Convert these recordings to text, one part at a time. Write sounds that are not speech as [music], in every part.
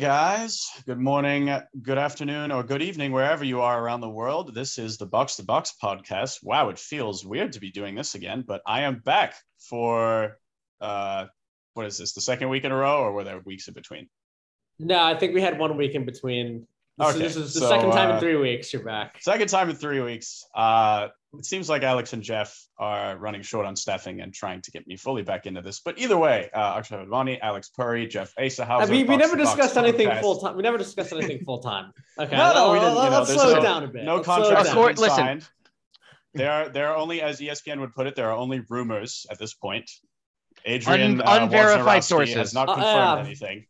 Guys. Good morning, good afternoon, or good evening, wherever you are around the world. This is the Box to Box podcast. Wow, it feels weird to be doing this again, but I am back for uh, what is this, the second week in a row, or were there weeks in between? No, I think we had one week in between. This, Okay, this is the so, second time in uh, three weeks you're back. Second time in three weeks. Uh, it seems like Alex and Jeff are running short on staffing and trying to get me fully back into this. But either way, uh, Akshay Advani, Alex Puri, Jeff Asa, Uh, how's we, we never to Box discussed anything podcast? full time. We never discussed anything full time. [laughs] Okay, No, no, we didn't. You know, let's slow no- it down a bit. No Let's slow down. have Court- been listen. signed. There are there are only, as ESPN would put it, there are only rumors at this point. Adrian Un- uh, unverified Wojnarowski sources. has not Uh, confirmed yeah. anything.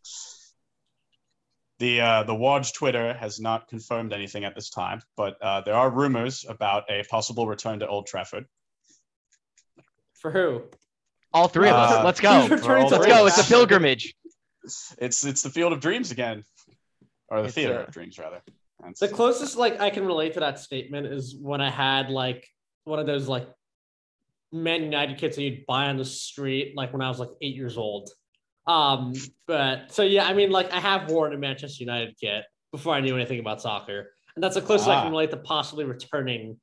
The uh, the Woj Twitter has not confirmed anything at this time, but uh, there are rumors about a possible return to Old Trafford. For who? All three of Uh, us. Let's go. Who's returning all to Let's three go. It's a pilgrimage. It's it's the Field of Dreams again, or the It's, Theater uh, of Dreams rather. That's- The closest like I can relate to that statement is when I had like one of those like Man United kits that you'd buy on the street like when I was like eight years old. Um, but so yeah, I mean like I have worn a Manchester United kit before I knew anything about soccer, and that's the closest I Ah. can relate to possibly returning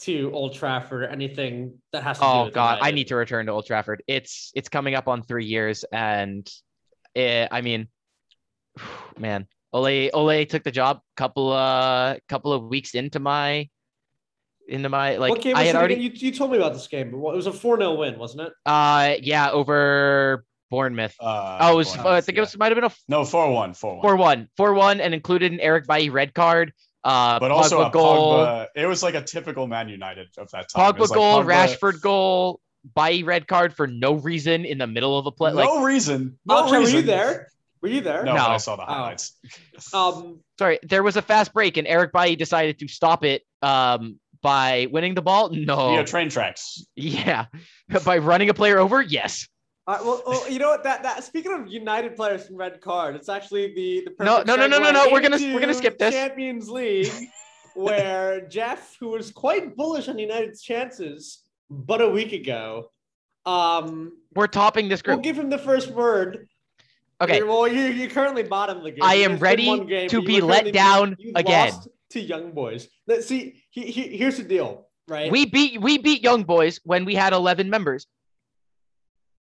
to Old Trafford or anything that has to do Oh God, I need to return to Old Trafford. It's it's coming up on three years, and eh, I mean, [sighs] man, Ole Ole took the job couple uh couple of weeks into my into my like what game I had already? You, you told me about this game, but what, it was a 4 0 win, wasn't it? uh yeah over Bournemouth. uh, oh, it was Bournemouth, uh, I think yeah. it was might have been a no 4-1, 4-1. 4-1, 4-1 and included an Eric Bailly red card. Uh, but also a goal. Pogba. It was like a typical Man United of that time. It Pogba was like goal, Pogba- Rashford goal, Bailly red card for no reason in the middle of a play. Like, no reason. No Akshay, were you there? Were you there? No, No. but I saw the Oh. highlights. Um, sorry, there was a fast break and Eric Bailly decided to stop it um, by winning the ball. No, Via train tracks. yeah, [laughs] by running a player over. Yes, all right, well, well, you know what? That that speaking of United players from red card, it's actually the the No, perfect no, no, no, no, segue no, we're gonna- we're gonna skip this. Champions League, where [laughs] Jeff, who was quite bullish on United's chances, but a week ago, um, we're topping this group. we'll give him the first word. Okay, You're- well, you you currently bottom the game. I am win ready game, to be let down you again. lost to Young Boys. Let's see. He, he, here's the deal, right? we beat we beat Young Boys when we had eleven members.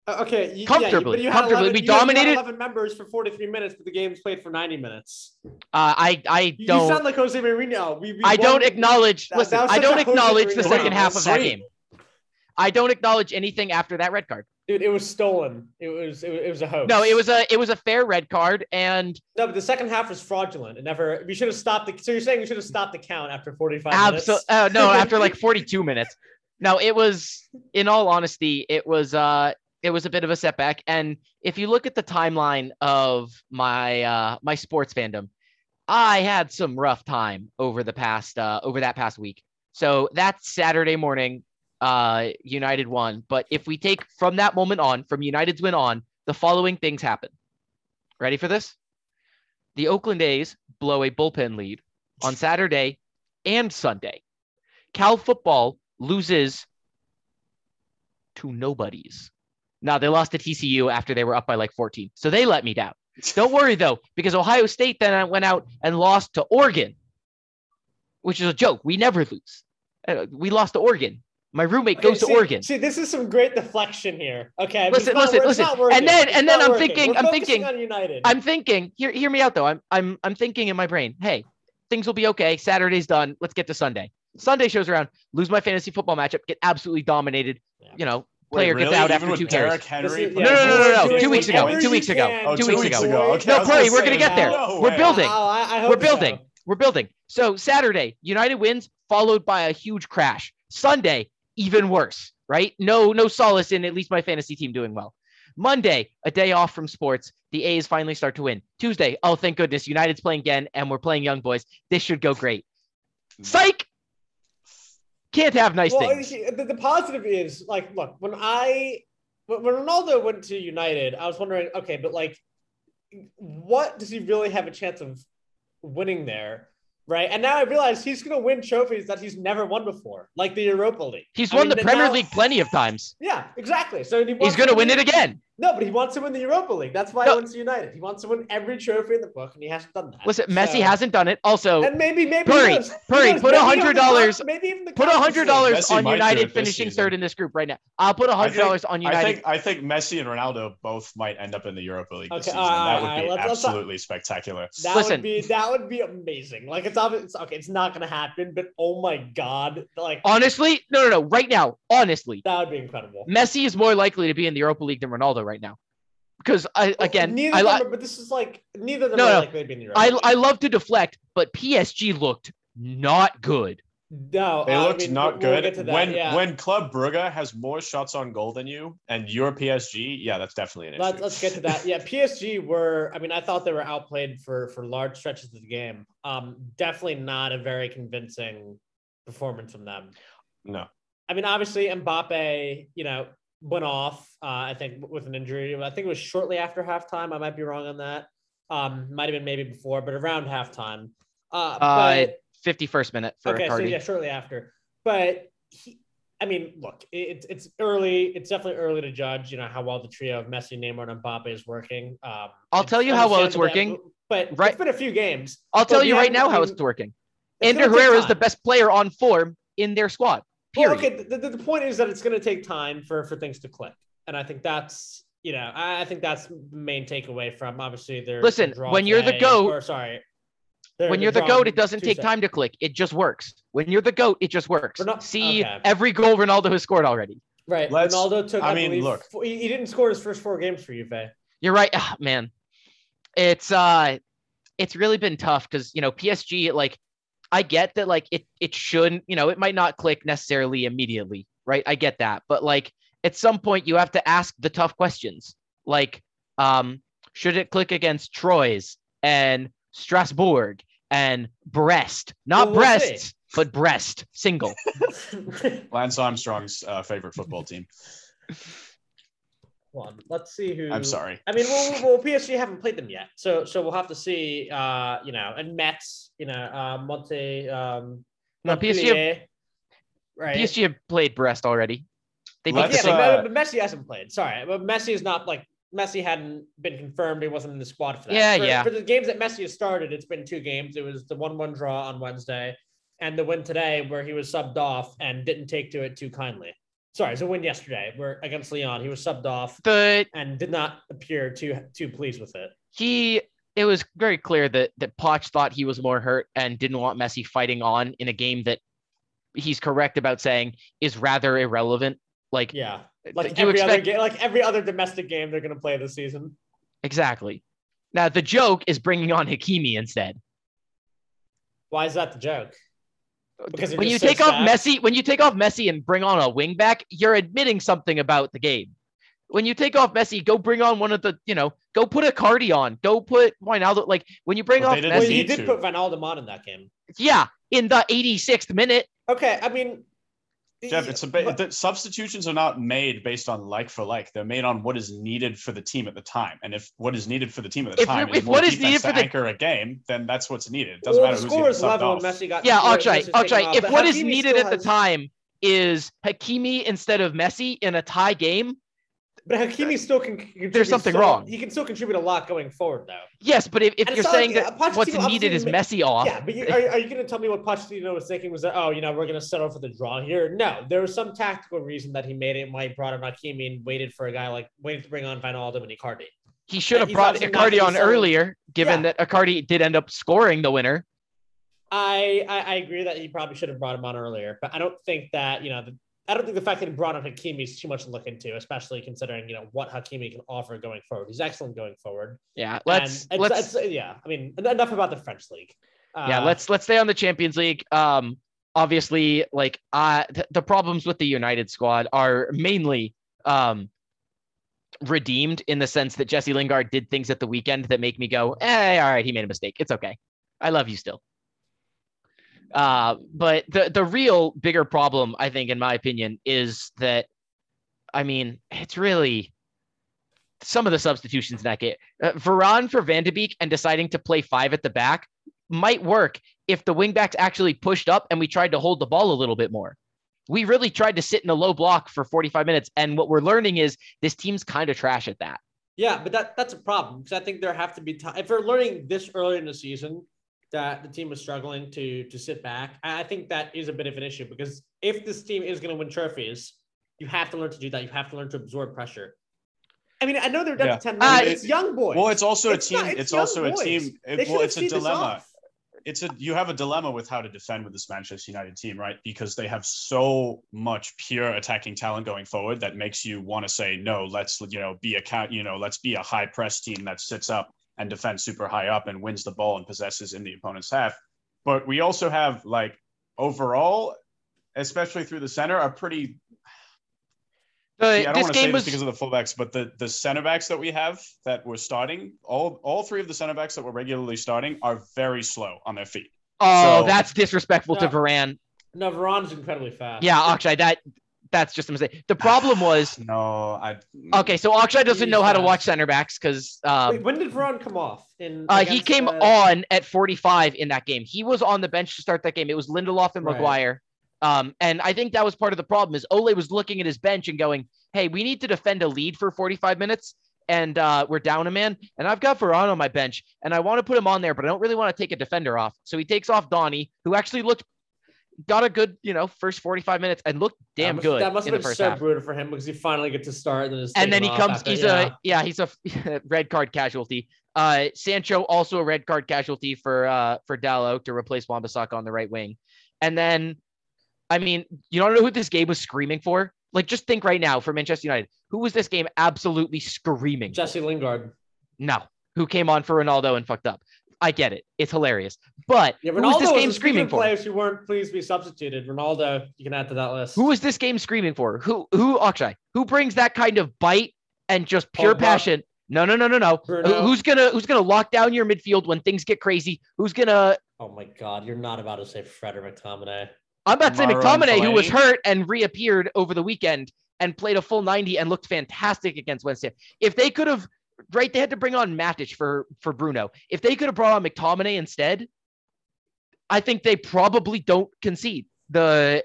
Uh, Okay, you, Comfortably, yeah, but you had comfortably. 11, We you you dominated- 11 members for 43 minutes, but the game's played for 90 minutes. Uh, I I You, you don't sound like Jose Mourinho. We, we I don't acknowledge. that- listen, that I don't Jose acknowledge the Mourinho second half of that game. I don't acknowledge anything after that red card. Dude, it was stolen. It was it was, a hoax. No, it was a it was a fair red card, and no, but the second half was fraudulent. It never. We should have stopped the. So you're saying we should have stopped the count after 45 absolutely minutes? uh, no after like [laughs] 42 minutes. No, it was in all honesty, it was uh it was a bit of a setback. And if you look at the timeline of my uh my sports fandom, I had some rough time over the past uh over that past week. So that Saturday morning, uh United won. But if we take from that moment on, from United's win on, the following things happen. Ready for this? The Oakland A's blow a bullpen lead on Saturday and Sunday. Cal football loses to nobodies. Now they lost to TCU after they were up by like 14. So they let me down. Don't worry though, because Ohio State then went out and lost to Oregon, which is a joke. We never lose. Uh, We lost to Oregon. My roommate Okay, goes to Oregon. See, this is some great deflection here. Okay, Listen, not- listen, listen. And then- It's and then I'm working. thinking- We're I'm thinking- on United. I'm thinking, hear, hear me out though. I'm I'm I'm thinking in my brain, hey, things will be okay. Saturday's done. Let's get to Sunday. Sunday shows around, lose my fantasy football matchup, get absolutely dominated. Yeah. You know, Wait, player gets out Even after with two Derrick carries. Henry. This is- put No, up no, no, no, more no, points two weeks ago, points? two weeks ago, Oh, two two weeks weeks ago. ago. Okay, No, I was Puri, gonna we're gonna get there. no We're building. Oh, I, I hope We're building. so. We're building. So Saturday, United wins, followed by a huge crash. Sunday, even worse, right? No, no solace in at least my fantasy team doing well. Monday, a day off from sports. The A's finally start to win. Tuesday, oh thank goodness, United's playing again, and we're playing young boys. This should go great. Psych. Can't have nice well, things. the, the positive is like, look, when I when, Ronaldo went to United, I was wondering, okay, but like, what does he really have a chance of winning there? Right. And now I realize he's going to win trophies that he's never won before, like the Europa League. He's I won mean, the Premier now- League plenty of times. Yeah, exactly. So he He's going to win it again. No, but he wants to win the Europa League. That's why No. he wants to United. He wants to win every trophy in the book, and he hasn't done that. Listen, Messi So- hasn't done it. Also, And maybe, maybe Puri, he does. He Puri, put Maybe even the $100 Maybe even the put a hundred dollars on United finishing season. third in this group right now. I'll put a I hundred dollars on I United. think I think Messi and Ronaldo both might end up in the Europa League this Okay, season. all right, that would all be let's- let's absolutely spectacular. That Listen. would be that would be amazing. Like it's obvious. Okay, it's not gonna happen, but oh my god, like Honestly, no, no, no. Right now, honestly, that would be incredible. Messi is more likely to be in the Europa League than Ronaldo right now. Because I Well, again, neither I, li- them, are- but this is like neither of them No, are no. likely to be in the I I love to deflect, but PSG looked not good. no, They I looked mean, not we'll good. that, when yeah. when Club Brugge has more shots on goal than you, and you're PSG, yeah, that's definitely an issue. Let's, let's get to that. Yeah, PSG were. I mean, I thought they were outplayed for for large stretches of the game. Um, definitely not a very convincing performance from them. No, I mean, obviously Mbappe, you know, went off. Uh, I think with an injury. I think it was shortly after halftime. I might be wrong on that. Um, might have been maybe before, but around halftime. Uh, Uh, but, 51st minute for okay, so yeah, shortly after. But he, I mean, look, it, it's early. It's definitely early to judge. You know how well the trio of Messi, Neymar, and Mbappe is working. Um, I'll tell you how well it's working. that- But Right- it's been a few games. I'll tell you right now how it's working. It's gonna Herrera is the best player on form in their squad. Period. Well, okay, the, the, the point is that it's going to take time for for things to click, and I think that's you know I, I think that's the main takeaway from obviously their Listen, when you're the GOAT- or sorry, when you're the goat, it doesn't take Tuesday. time to click. It just works. When you're the goat, it just works. Not- See okay. every goal Ronaldo has scored already. Right, Let's- Ronaldo took. I, I mean, believe, look. four- he, he didn't score his first four games for you, Juve. You're right, ah, man. It's uh, it's really been tough because you know PSG. Like, I get that. Like, it it shouldn't. You know, it might not click necessarily immediately, right? I get that, but like at some point you have to ask the tough questions. Like, um, should it click against Troyes and Strasbourg and Brest? Not Well, we'll see. Brests, but Brest single. [laughs] Lance Armstrong's uh, favorite football team. Hold on, let's see who. I'm sorry. I mean, well, well, PSG haven't played them yet, so so we'll have to see. Uh, you know, and Metz, you know, uh, Monte, um, No, PSG have- right? PSG have played Brest already. They beat Let's, yeah, uh, but, but Messi hasn't played. Sorry, but Messi is not like Messi hadn't been confirmed. He wasn't in the squad for that. Yeah, for, yeah. For the games that Messi has started, it's been two games. It was the one-one draw on Wednesday, and the win today where he was subbed off and didn't take to it too kindly. Sorry, it's a win yesterday where against Lyon he was subbed off the and did not appear too too pleased with it. he it was very clear that that Poch thought he was more hurt and didn't want Messi fighting on in a game that he's correct about saying is rather irrelevant. Like Yeah, uh, like you every other game, like every other domestic game they're going to play this season. exactly. Now the joke is bringing on Hakimi instead. Why is that the joke? Because When you so take off stacked? Messi, when you take off Messi and bring on a wing back, you're admitting something about the game. When you take off Messi, go bring on one of the, you know, go put Icardi on, go put Wijnaldum. Like when you bring But off they didn't Well, Messi, you did to. put Wijnaldum on in that game. yeah, in the 86th minute, Okay, I mean, Jeff, it's a bit. but- The substitutions are not made based on like for like. They're made on what is needed for the team at the time. And if what is needed for the team at the If time we- is if more what is needed to for the- anchor a game, then that's what's needed. It doesn't well, matter the who's score getting is level off. Messi got. Yeah, Messi Akshay, is taking Akshay, off, if but what is Hakimi needed still at the time is Hakimi instead of Messi in a tie game, but Hakimi still can. contribute There's something so- wrong. He can still contribute a lot going forward, though. yes, but if, if And you're saying like- that uh, what's needed is Messi off, Yeah, but you, are, are you going to tell me what Pochettino was thinking? Was that oh, you know, we're going to settle for the draw here? No, there was some tactical reason that he made it. Why he brought in Hakimi and waited for a guy like waited to bring on Wijnaldum and Icardi. he should have brought Icardi on earlier, given Yeah. that Icardi did end up scoring the winner. I, I I agree that he probably should have brought him on earlier, but I don't think that you know the, I don't think the fact that he brought on Hakimi is too much to look into, especially considering you know what Hakimi can offer going forward. He's excellent going forward. Yeah, let's let's it's, yeah. I mean, enough about the French league. yeah Uh, let's let's stay on the Champions League. Um, obviously, like uh, th- the problems with the United squad are mainly um redeemed in the sense that Jesse Lingard did things at the weekend that make me go, "Hey, all right, he made a mistake. It's okay. I love you still. Uh, but the the real bigger problem, I think, in my opinion, is that I mean, it's really some of the substitutions in that game. Uh, Varane for Van de Beek and deciding to play five at the back might work if the wingbacks actually pushed up and we tried to hold the ball a little bit more. we really tried to sit in a low block for 45 minutes. And what we're learning is this team's kind of trash at that. Yeah, but that that's a problem because I think there have to be time. If we're learning this early in the season that the team is struggling to to sit back, I think that is a bit of an issue because if this team is going to win trophies, you have to learn to do that. You have to learn to absorb pressure. I mean, I know they're down Yeah. to ten. Uh, it's young boys. Well, it's also It's a team. not- it's it's also a team. It, well, it's a dilemma. It's a you have a dilemma with how to defend with this Manchester United team, right? Because they have so much pure attacking talent going forward that makes you want to say no. Let's you know be a count. You know, let's be a high press team that sits up and defends super high up and wins the ball and possesses in the opponent's half. But we also have like overall, especially through the center, a pretty The, See, I don't this want to say game this was because of the fullbacks, but the the center backs that we have that were starting, all all three of the center backs that were regularly starting are very slow on their feet. oh, so- that's disrespectful to No. Varane. No, Varane's incredibly fast. Yeah, Akshay, that that's just a mistake. The problem [sighs] was No, I okay, so Akshay doesn't He's know how to watch center backs because um, Wait, when did Varane come off? In Uh, he came uh, on at 45 in that game. He was on the bench to start that game. It was Lindelof and Right. Um, and I think that was part of the problem is Ole was looking at his bench and going, "Hey, we need to defend a lead for 45 minutes, and uh, we're down a man. And I've got Varane on my bench, and I want to put him on there, but I don't really want to take a defender off. So he takes off Donny, who actually looked got a good, you know, first 45 minutes and looked damn must- good That must have been so half. brutal for him because he finally gets to start and then, And then he comes. after- he's yeah. a yeah. He's a [laughs] red card casualty. Uh, Sancho also a red card casualty for uh for Dalot to replace Wan-Bissaka on the right wing. And then, I mean, you don't know who this game was screaming for. Like, just think right now for Manchester United, who was this game absolutely screaming? Jesse Lingard. No, who came on for Ronaldo and fucked up. I get it. It's hilarious. But Yeah, who Ronaldo was this game screaming for? Players who weren't pleased to be substituted. Ronaldo, you can add to that list. Who was this game screaming for? Who who Akshay? Who brings that kind of bite and just oh, pure Pogba. passion? No, no, no, no, no. Uh, Bruno. Who's gonna who's gonna lock down your midfield when things get crazy? Who's gonna Oh my God, you're not about to say Fred or McTominay. I'm about to say McTominay, who was hurt and reappeared over the weekend and played a full 90 and looked fantastic against Ham. If they could have right, they had to bring on Matic for for Bruno. If they could have brought on McTominay instead, I think they probably don't concede. The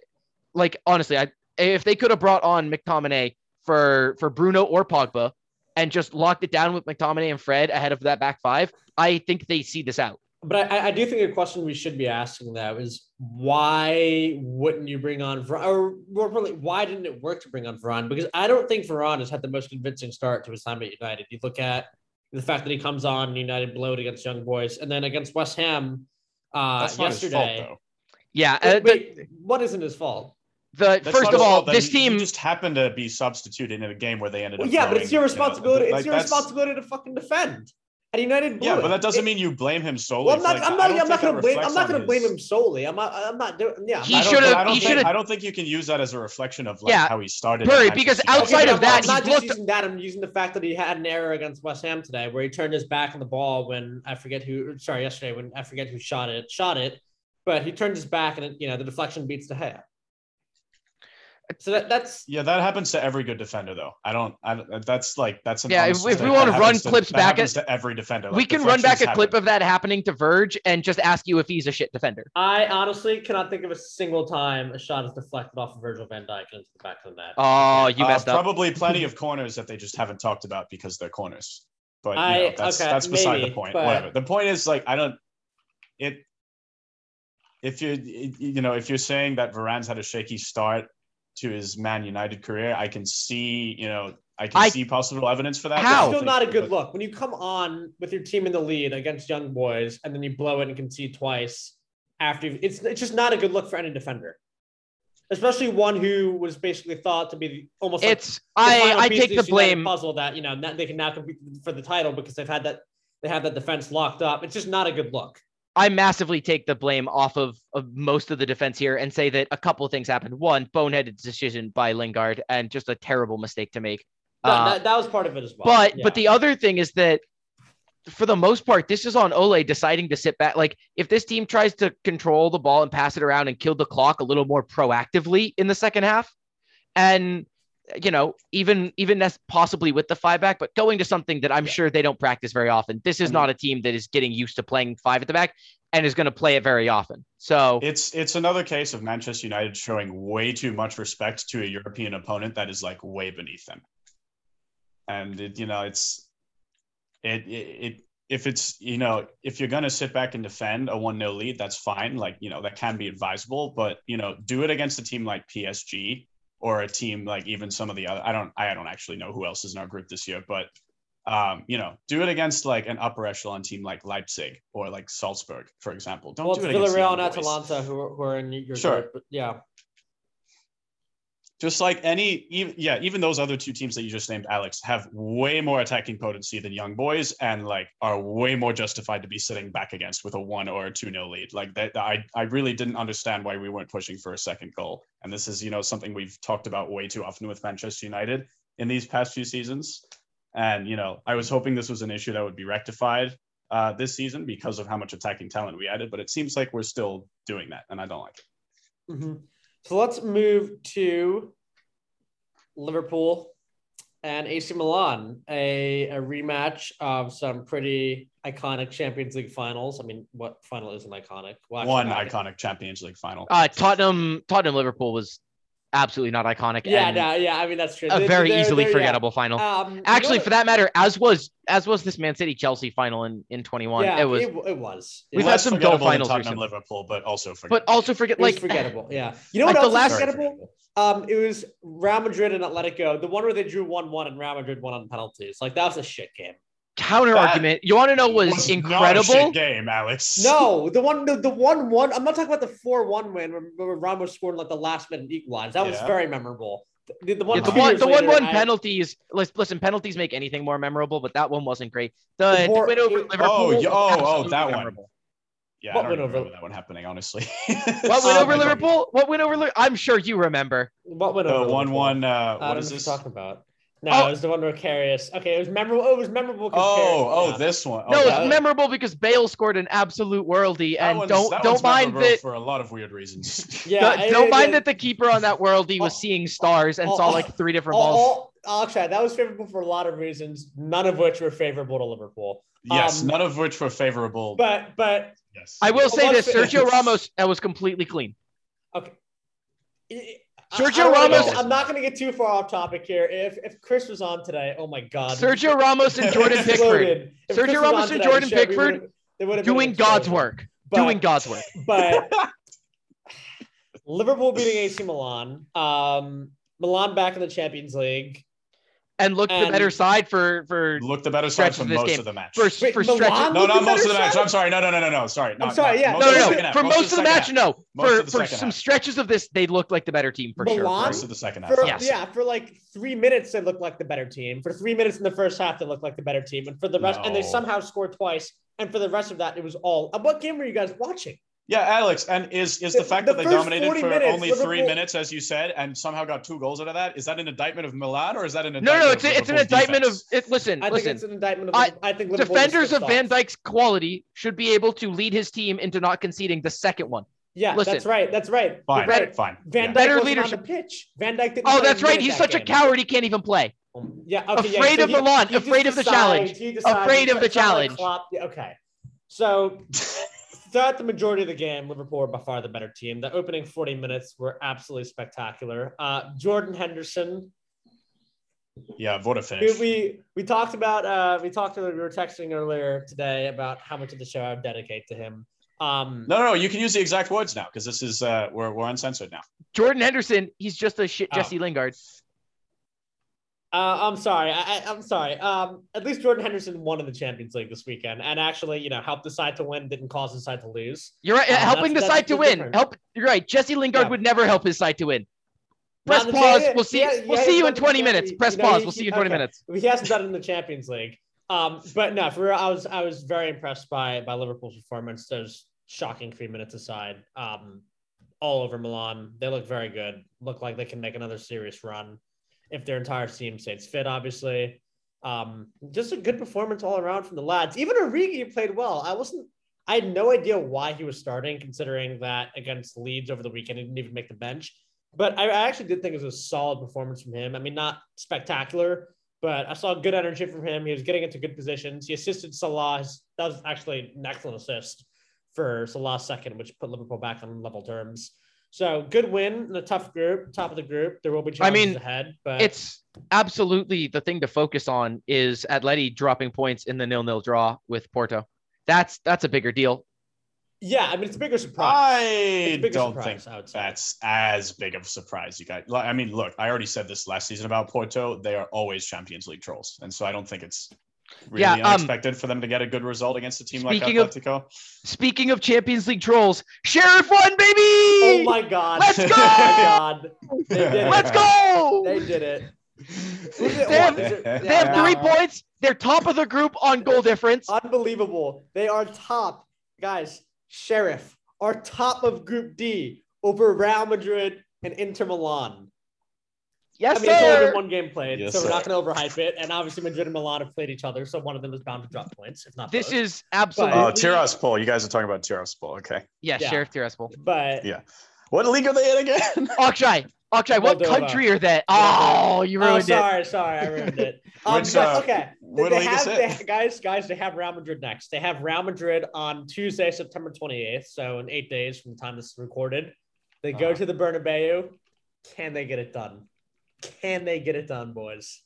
like honestly, I if they could have brought on McTominay for for Bruno or Pogba and just locked it down with McTominay and Fred ahead of that back five, I think they see this out. But I, I do think a question we should be asking though is why wouldn't you bring on Varane, or more importantly, why didn't it work to bring on Varane? Because I don't think Varane has had the most convincing start to his time at United. You look at the fact that he comes on United blowed against Young Boys, and then against West Ham uh, that's not his fault yesterday. though. Yeah, uh, Wait, the, what isn't his fault? the That's first of all, fault this he- he team just happened to be substituted in a game where they ended Well, up. yeah, but it's throwing, your you know, responsibility. like, it's your responsibility to fucking defend. And United blew Yeah, but that doesn't It- mean you blame him solely. Well, I'm not. like, I'm not. I'm not going to blame. I'm not going to blame his- him solely. I'm not. I'm not doing. Yeah. He I don't- should've- I don't he think- should've- I don't think you can use that as a reflection of like Yeah, how he started. Perry, because outside United. of that, I'm not just looked- using that. I'm using the fact that he had an error against West Ham today, where he turned his back on the ball when I forget who. Sorry, yesterday when I forget who shot it. Shot it, but he turned his back and it, you know the deflection beats the head. So that, that's Yeah, that happens to every good defender, though. I don't. I that's like that's an Yeah, if- if we wanna run happens to- clips back happens at- to every defender. we can run back a deflections clip of that happening to Verge and just ask you if he's a shit defender. I honestly cannot think of a single time a shot is deflected off of Virgil Van Dijk into the back of the net. Oh, you Uh, messed up. Probably plenty of corners that they just haven't talked about because they're corners. But you I- know, that's okay, that's beside maybe, the point. but- Whatever. The point is like I don't. It. If you you know if you're saying that Varane's had a shaky start to his Man United career, I can see you know I can I- see possible evidence for that. How? Still not a good look when you come on with your team in the lead against young boys and then you blow it and concede twice after you've, it's it's just not a good look for any defender, especially one who was basically thought to be the, almost like It's the I I take the blame. puzzle that you know now they can now compete for the title because they've had that they have that defense locked up. It's just not a good look. I massively take the blame off of, of most of the defense here and say that a couple of things happened. One, boneheaded decision by Lingard and just a terrible mistake to make. That, Uh, that, that was part of it as well. But Yeah. but the other thing is that for the most part, this is on Ole deciding to sit back. Like if this team tries to control the ball and pass it around and kill the clock a little more proactively in the second half, and you know even even possibly with the five back, but going to something that I'm Yeah. sure they don't practice very often. This is mean- not a team that is getting used to playing five at the back. and is going to play it very often. So It's it's another case of Manchester United showing way too much respect to a European opponent that is like way beneath them. And it, you know, it's it, it it if it's you know if you're gonna sit back and defend a one 0 lead, that's fine. Like you know that can be advisable, but you know do it against a team like PSG or a team like even some of the other. I don't I don't actually know who else is in our group this year, but um, you know, do it against like an upper echelon team like Leipzig or like Salzburg, for example. Don't well, do it against Villarreal and. Atalanta who are, who are in your Sure. group. But yeah. Just like any, even, yeah, even those other two teams that you just named, Alex, have way more attacking potency than young boys, and like are way more justified to be sitting back against with a one or a two nil lead. Like that, I, I really didn't understand why we weren't pushing for a second goal. And this is, you know, something we've talked about way too often with Manchester United in these past few seasons. And you know, I was hoping this was an issue that would be rectified uh, this season because of how much attacking talent we added. But it seems like we're still doing that, and I don't like it. Mhm. So let's move to Liverpool and AC Milan, a, a rematch of some pretty iconic Champions League finals. I mean, what final isn't iconic? Well, actually, One iconic Champions League final. uh, Tottenham Tottenham Liverpool was absolutely not iconic. Yeah, and no, yeah. I mean, that's true. a They- very they're- easily they're- yeah. forgettable final. Um, Actually, for that matter, as was as was this Man City Chelsea final in in 21. yeah, it was It, it was. We've Yeah. had some dull finals recently. Liverpool, but also for but also forget like forgettable. Yeah. [laughs] You know like what the last- forgettable? Um, it was Real Madrid and Atletico, the one where they drew one-one and Real Madrid won on penalties. Like that was a shit game. Counter That argument. You want to know what was Was not a incredible? shit game, Alex. No, the one, the, the one-one. I'm not talking about the four-one win where, where Ramos scored in, like the last minute equalize. That was very memorable. The, the one, Yeah, the one, the one, later, one I- penalties. lis- Listen, penalties make anything more memorable, but that one wasn't great. The, the more- win over it- Liverpool. Oh, yeah, oh, oh, absolutely that one. memorable. Yeah, What I went don't over- remember that one happening, honestly. What [laughs] win Um, over Liverpool? What went over? Li- I'm sure you remember. What went over? The over? one-one. Uh, I what don't is know what this? you're talking about. No, Oh. it was the one where Karius. Okay, it was memorable. It was memorable. 'cause Oh, Karius- oh, yeah. this one. Oh, no, that- it's memorable because Bale scored an absolute worldie, and one's- don't that don't one's mind that. for a lot of weird reasons. [laughs] [laughs] Yeah, don't, I- don't I- mind I- that the keeper on that worldie was Oh, seeing stars and oh, saw oh, like three different all, balls. all, actually, that was favorable for a lot of reasons, none of which were favorable to Liverpool. yes, Um, none of which were favorable. But but yes, I will say this: Sergio [laughs] Ramos was completely clean. okay. I- I- Sergio I Ramos- get- I'm not going to get too far off topic here. If if Chris was on today, oh my god, [laughs] Sergio Ramos and Jordan Pickford Sergio Ramos and Jordan Pickford would've- there would've been an doing God's work. But- doing God's work. [laughs] But Liverpool beating AC Milan, um, Milan back in the Champions League. And looked the better side for for looked the better Stretches side for of most game. of the match. for, Wait, for Milan stretches. no, looked not the most of the match. side? I'm sorry. No, no, no, no, no. Sorry. Not, sorry, not- yeah, most No, of no, the no. half, For most of the match, half. no. For for some half. stretches of this, they looked like the better team for sure. Most of the second half. For, Yes. Yeah, for like three minutes, they looked like the better team. For three minutes in the first half, they looked like the better team. And for the rest, and they somehow scored twice. And for the rest of that, it was all. uh, What game were you guys watching? Yeah, Alex, and is is The- the, fact the that they dominated for minutes, only three minutes, as you said, and somehow got two goals out of that? Is that an indictment of Milan, or is that an indictment no, it's of a, it's an indictment defense? of it. Listen, I think listen. it's an indictment of. I- I think Liverpool Defenders of pissed Van. Dyke's quality should be able to lead his team into not conceding the second one. Yeah, Listen. that's right. That's right. Fine, You're fine. Van yeah. Dyke Better wasn't leadership. on the pitch. Van Dijk didn't. Oh, that's right. He's that such a coward. He can't even play. Yeah. Okay, yeah, Afraid so of he- the launch, he afraid of the decides- challenge, afraid of the challenge. Okay. So [laughs] throughout the majority of the game, Liverpool were by far the better team. The opening 40 minutes were absolutely spectacular. Uh, Jordan Henderson, Yeah, what a we, finish. we we talked about uh, we talked we were texting earlier today about how much of the show I would dedicate to him. Um, No, no, no, you can use the exact words now because this is uh we're we're uncensored now. Jordan Henderson, he's just a shit Oh. Jesse Lingard. Uh, I'm sorry. I, I'm sorry. Um, at least Jordan Henderson won in the Champions League this weekend, and actually, you know, helped the side to win, didn't cause the side to lose. You're right. Uh, helping the side to win. different. Help. You're right. Jesse Lingard Yeah. would never help his side to win. Press pause. We'll see. yeah, we'll yeah, see you in 20 the minutes. Press You know, pause. he- We'll see you in 20 okay. minutes. He hasn't done it in the Champions League. Um, but no, for real, I was I was very impressed by by Liverpool's performance. Those shocking three minutes aside, um, all over Milan, they look very good. Look like they can make another serious run if their entire team stays fit. Obviously, um, just a good performance all around from the lads. Even Origi played well. I wasn't. I had no idea why he was starting, considering that against Leeds over the weekend, he didn't even make the bench. But I I actually did think it was a solid performance from him. I mean, not spectacular, but I saw good energy from him. He was getting into good positions. He assisted Salah. That was actually an excellent assist for last second, which put Liverpool back on level terms. So good win in a tough group, top of the group. There will be I challenges mean, ahead, but It's absolutely the thing to focus on is Atleti dropping points in the nil-nil draw with Porto. That's that's a bigger deal. yeah, I mean it's a bigger surprise. It's I a bigger don't surprise, think I would say. that's as big of a surprise, you guys. I mean, look, I already said this last season about Porto. They are always Champions League trolls, and so I don't think it's really Yeah, um, unexpected for them to get a good result against a team like speaking of- Atletico. Speaking of Champions League trolls, Sheriff won, baby! Oh my god! Let's [laughs] oh go! god! They did it. Let's go! They did it. Who did it? They have- What? Is it- They have yeah, three points. They're top of the group on goal difference. Unbelievable. They are top. Guys, Sheriff are top of Group D over Real Madrid and Inter Milan. Yes, I mean, it's only sir. been one game played, Yes, so we're sir. not going to overhype it. And obviously, Madrid and Milan have played each other, so one of them is bound to drop points, if not This both. is absolutely Oh, Tiraspol. You guys are talking about Tiraspol. Okay. yes, Yeah. Sheriff Tiraspol. But Yeah. What league are they in again? [laughs] Akshay, Akshay, what Moldova. country are they? Oh, you oh, ruined it. sorry, sorry, I ruined it. [laughs] Um, Which, but, uh, okay, what they league is have, it? they, guys, guys, they have Real Madrid next. They have Real Madrid on Tuesday, September 28th, so in eight days from the time this is recorded. They go Uh-huh. to the Bernabeu. Can they get it done? Can they get it done, boys?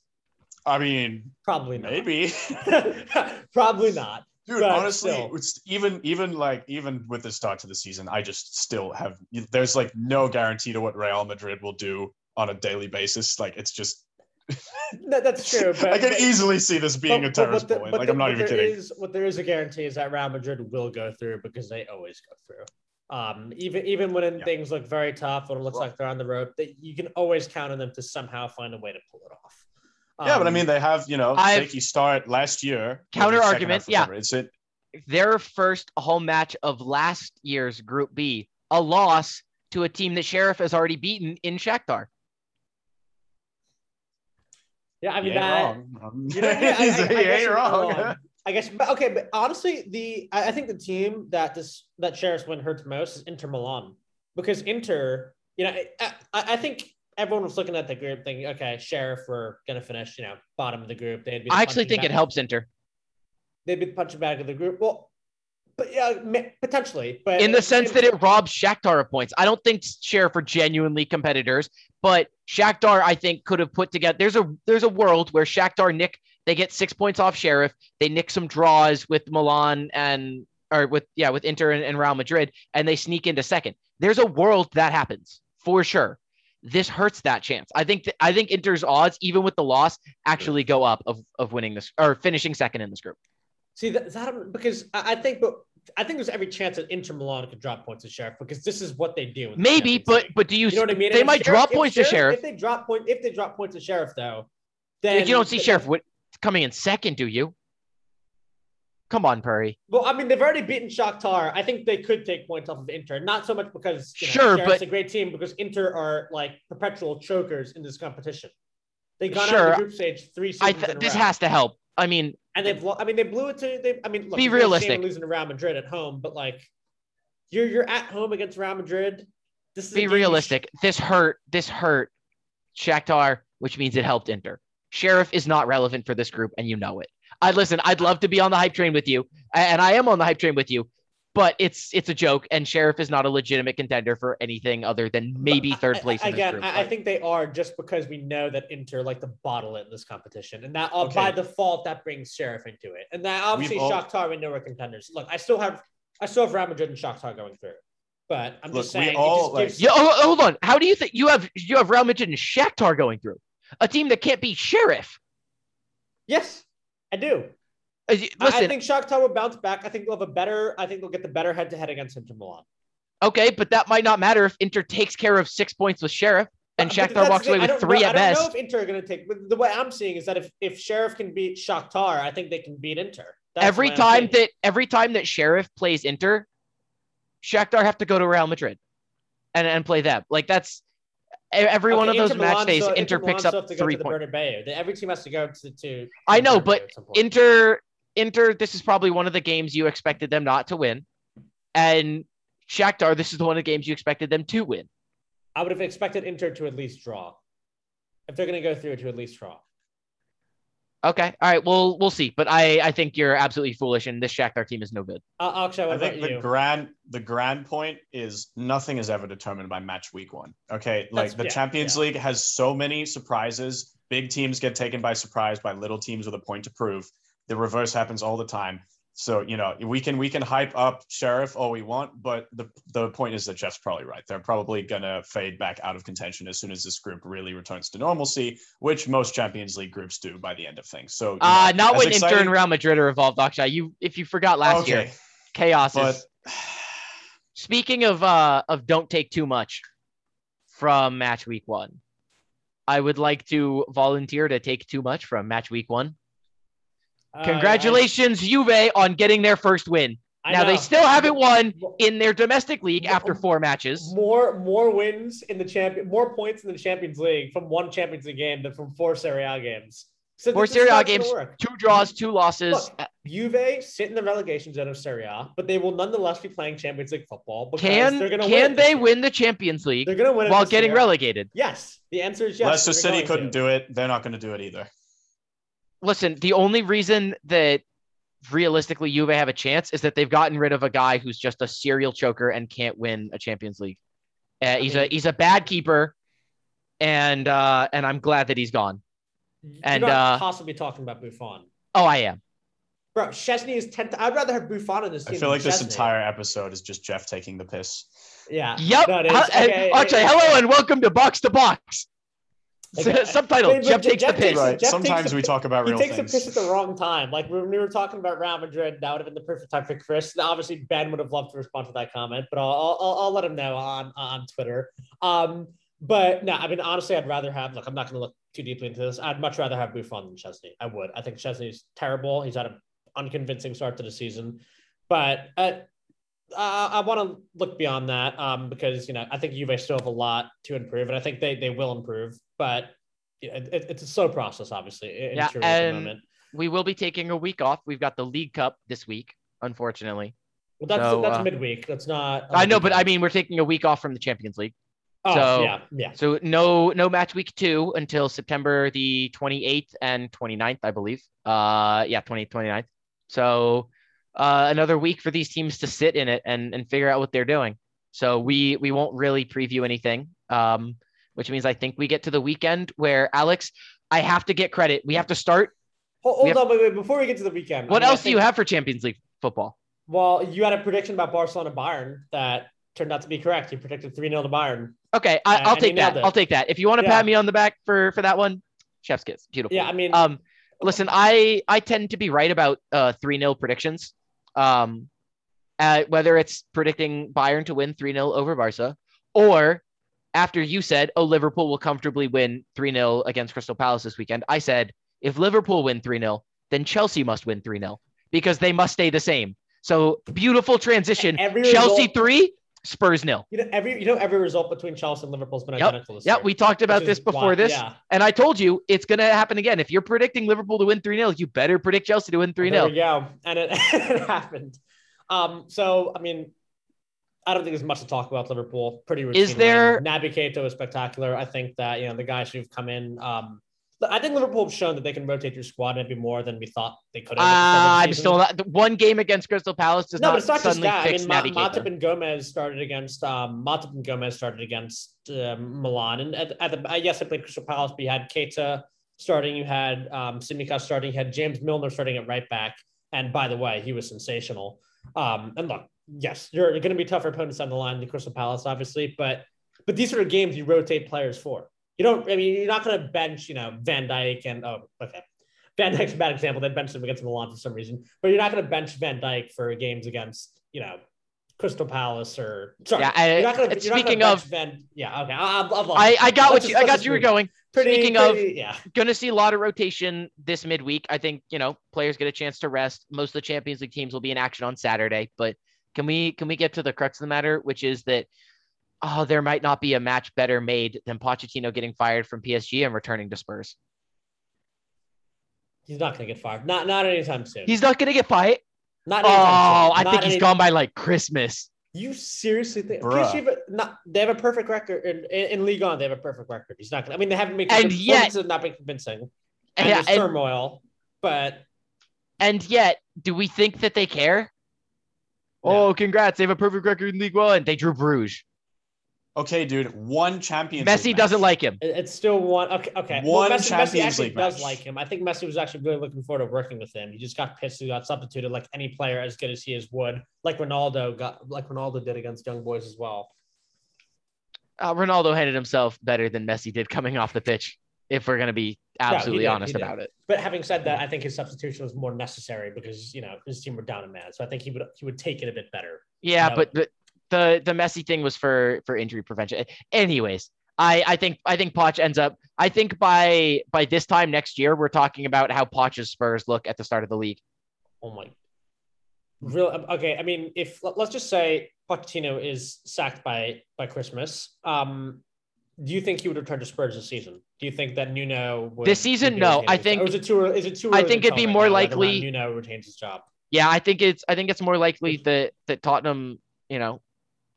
I mean, Probably not. maybe. [laughs] Probably not. Dude, But honestly, still. it's even even like even with the start to the season, I just still have there's like no guarantee to what Real Madrid will do on a daily basis. Like it's just [laughs] That, that's true. But, I can but- easily see this being a but terrorist the- point. Like the- I'm not even there kidding. is- what there is a guarantee is that Real Madrid will go through because they always go through. Um, even even when Yeah. things look very tough, when it looks like they're on the rope, that you can always count on them to somehow find a way to pull it off. yeah, but I Um, mean they have, you know, shaky start last year. Counter argument, yeah. February. It's it Their first home match of last year's Group B, a loss to a team that Sheriff has already beaten in Shakhtar. yeah, I he mean ain't that. wrong. Um, You know, yeah, I- I- [laughs] he I ain't you're wrong. I guess, but okay, but honestly, the I I think the team that this that Sheriff's win hurts most is Inter Milan because Inter, you know, I, I, think everyone was looking at the group thinking, okay, Sheriff, we're gonna finish, you know, bottom of the group. They'd be. I actually think it helps Inter. They'd be the punching bag of the group. Well, but yeah, potentially, but in the sense that it robs Shakhtar of points. I don't think Sheriff are genuinely competitors, but Shakhtar, I think, could have put together. There's a there's a world where Shakhtar nick they get six points off Sheriff. They nick some draws with Milan and or with yeah with Inter and, and Real Madrid, and they sneak into second. There's a world that happens for sure. This hurts that chance. I think th- I think Inter's odds, even with the loss, actually go up of of winning this or finishing second in this group. See that, that because I think, but I think there's every chance that Inter Milan could drop points to Sheriff because this is what they do. in the Maybe, but but do you? You know what I mean? They And might Sheriff- drop points to Sheriff. If they drop point, if they drop points to Sheriff, though, then Like, you don't see Sheriff coming in second, do you? Come on, Perry. Well, I mean, they've already beaten Shakhtar. I think they could take points off of Inter, not so much because you know, Sure, but- a great team because Inter are like perpetual chokers in this competition. They got out of the group stage three I th- this has to help. I mean, and they've I mean they blew it to they I mean look, Be it's realistic. losing to Real Madrid at home, but like you're you're at home against Real Madrid. This is be realistic. This hurt. This hurt Shakhtar, which means it helped Inter. Sheriff is not relevant for this group, and you know it. I listen. I'd love to be on the hype train with you, and I am on the hype train with you. But it's it's a joke, and Sheriff is not a legitimate contender for anything other than maybe third place I, in this again, group. I, I think they are just because we know that Inter like to bottle it in this competition, and that uh, Okay. by default that brings Sheriff into it. And that obviously We've all- Shakhtar we know are contenders. Look, I still have I still have Real Madrid and Shakhtar going through, but I'm just Look, we saying all, it just gives. Yeah, oh, hold on. How do you think you have you have Real Madrid and Shakhtar going through a team that can't beat Sheriff? Yes, I do. Uh, Listen, I think Shakhtar will bounce back. I think they'll have a better. I think they'll get the better head to head against Inter Milan. okay, but that might not matter if Inter takes care of six points with Sheriff and Shakhtar walks away with three know, at I don't know best. if Inter are going to take. But the way I'm seeing is that if if Sheriff can beat Shakhtar, I think they can beat Inter. That's every time that every time that Sheriff plays Inter, Shakhtar have to go to Real Madrid and, and play them. Like that's every one of Okay, those Inter match Milan days. still- Inter Milan picks up three points. Every team has to go to. to I know, but at some point. Inter, Inter, this is probably one of the games you expected them not to win, and Shakhtar, this is the one of the games you expected them to win. I would have expected Inter to at least draw. If they're going to go through, to at least draw. Okay. All right. Well, we'll see. But I, I think you're absolutely foolish, and this Shakhtar team is no good. Uh, Akshay, what I about think the you? grand the grand point is nothing is ever determined by match week one. Okay, like That's- the yeah, Champions yeah. League has so many surprises. Big teams get taken by surprise by little teams with a point to prove. The reverse happens all the time. So you know we can we can hype up Sheriff all we want, but the the point is that Jeff's probably right. They're probably gonna fade back out of contention as soon as this group really returns to normalcy, which most Champions League groups do by the end of things. So Uh, know, not when Inter exciting- and Real Madrid are involved, Akshay. You, if you forgot last okay, year, chaos but is. Speaking of uh of don't take too much from match week one, I would like to volunteer to take too much from match week one. Uh, Congratulations, Juve, on getting their first win. I- I now they still haven't won in their domestic league Mo- after four matches. more more wins in the champion, more points in the Champions League from one Champions League game than from four Serie A games. So Four Serie A games, two draws, two losses. Look, Juve sit in the relegation zone of Serie A, but they will nonetheless be playing Champions League football because Can they're going to can win. they win the Champions League They're going to win while getting year. relegated? Yes, the answer is yes. Leicester City couldn't to. do it. They're not going to do it either. Listen, the only reason that realistically Juve have a chance is that they've gotten rid of a guy who's just a serial choker and can't win a Champions League. Uh, he's a he's a bad keeper, and uh, and I'm glad that he's gone. You're And, not uh, possibly talking about Buffon. Oh, I am. Bro, Szczesny is 10th. I'd rather have Buffon in this I feel like this Szczesny. entire episode is just Jeff taking the piss. Yeah. Yep. No, it is. Huh? Okay, And- Archie, it- hello and welcome to Box to Box. Okay. Subtitle: But- but Jeff takes Jeff the piss. takes- Right. Sometimes takes we pi- talk about He real takes things. a piss at the wrong time. Like when we were talking about Real Madrid, that would have been the perfect time for Chris. And obviously, Ben would have loved to respond to that comment, but I'll I'll, I'll, I'll let him know on on Twitter. Um, but no, I mean honestly, I'd rather have. Look, I'm not going to look too deeply into this. I'd much rather have Buffon than Szczesny. I would. I think Szczesny's terrible. He's had an unconvincing start to the season, but. Uh, uh, I want to look beyond that um, because you know I think Juve still have a lot to improve, and I think they they will improve. But yeah, it, it's a slow process, obviously. In Yeah, Turin at the and- moment. We will be taking a week off. We've got the League Cup this week, unfortunately. Well, that's so, that's uh, midweek. That's not. I know, but I mean, we're taking a week off from the Champions League. oh, so- yeah, yeah. So no no match week two until September the 28th and 29th, I believe. Uh yeah, 28th, 29th. So uh another week for these teams to sit in it and and figure out what they're doing. So we we won't really preview anything. Um which means I think we get to the weekend where Alex, I have to get credit. We have to start. Hold, hold have- on, wait, wait. Before we get to the weekend, What I mean, else do you have for Champions League football? Well, you had a prediction about Barcelona Bayern that turned out to be correct. You predicted three 0 to Bayern. Okay, I, Uh, I'll take that. I'll take that. If you want to Yeah. pat me on the back for for that one, chef's kiss. Beautiful. Yeah, I mean, Um, listen, I I tend to be right about uh three 0 predictions. Um, uh, whether it's predicting Bayern to win three 0 over Barca, or after you said, "Oh, Liverpool will comfortably win three 0 against Crystal Palace this weekend," I said, "If Liverpool win three 0 then Chelsea must win three 0 because they must stay the same." So beautiful transition. every Chelsea result- three, Spurs nil. You know, every you know every result between Chelsea and Liverpool's been Yep, identical this Yeah, we talked about this before wild. this, Yeah. and I told you it's going to happen again. If you're predicting Liverpool to win 3 0, you better predict Chelsea to win 3 There 0. we go. And it, [laughs] it happened. Um, so I mean, I don't think there's much to talk about Liverpool. Pretty routine. Is there- win. Naby Keita is spectacular. I think that you know the guys who've come in. Um, I think Liverpool have shown that they can rotate your squad maybe more than we thought they could have. at the start of the Uh, I'm still not. One game against Crystal Palace does No, but not, it's not just suddenly that. I mean, Ma- Matip and Gomez started against um, Matip and Gomez started against um, Milan, and at, at the uh, yes, I played Crystal Palace. But you had Keita starting, you had um, Tsimikas starting, you had James Milner starting at right back, and by the way, he was sensational. Um, and look, yes, you're going to be tougher opponents down the line than Crystal Palace, obviously, but but these are the games you rotate players for. You don't. I mean, you're not going to bench, you know, Van Dijk and oh, okay. Van Dijk's a bad example. They benched him against Milan for some reason, but you're not going to bench Van Dijk for games against, you know, Crystal Palace or sorry. Yeah, I- you're not going to. it's- You're not speaking gonna of- bench Van. Yeah, okay. I, I've, I've lost I. I got what you, I got you were going. Pretty, speaking of- yeah. Going to see a lot of rotation this midweek. I think you know players get a chance to rest. Most of the Champions League teams will be in action on Saturday. But can we can we get to the crux of the matter, which is that oh, there might not be a match better made than Pochettino getting fired from PSG and returning to Spurs. He's not going to get fired. Not not anytime soon. He's not going to get fired. not Oh, anytime soon. I Not think he's any- gone by like Christmas. You seriously think Bruh. PSG have not, they have a perfect record in, in, in League On? They have a perfect record. He's not. Gonna, I mean, they haven't made And yet- performances have not been convincing. And Yeah, there's and- turmoil. but And yet, do we think that they care? Oh, no. Oh, congrats. They have a perfect record in League One. They drew Bruges. Okay, dude, one Champions Messi League doesn't match. like him. it's still one. Okay, okay. One Messi, Messi Champions actually League does match. like him. I think Messi was actually really looking forward to working with him. He just got pissed. He got substituted like any player as good as he is would, like Ronaldo got, like Ronaldo did against Young Boys as well. Uh, Ronaldo handed himself better than Messi did coming off the pitch, if we're going to be absolutely did, honest about it. But having said that, I think his substitution was more necessary because you know his team were down a man. So I think he would he would take it a bit better. Yeah, No. but the, the the Messi thing was for for injury prevention. Anyways, I I think I think Poch ends up. I think by by this time next year, we're talking about how Poch's Spurs look at the start of the league. Oh my. Real okay. I mean, if let- let's just say Pochettino is sacked by by Christmas, um, do you think he would return to Spurs this season? Do you think that Nuno would, This season, no. I think- or is it too? Is it too? I think it'd be right more now whether or not likely- Nuno retains his job. Yeah, I think it's I think it's more likely that that Tottenham, you know,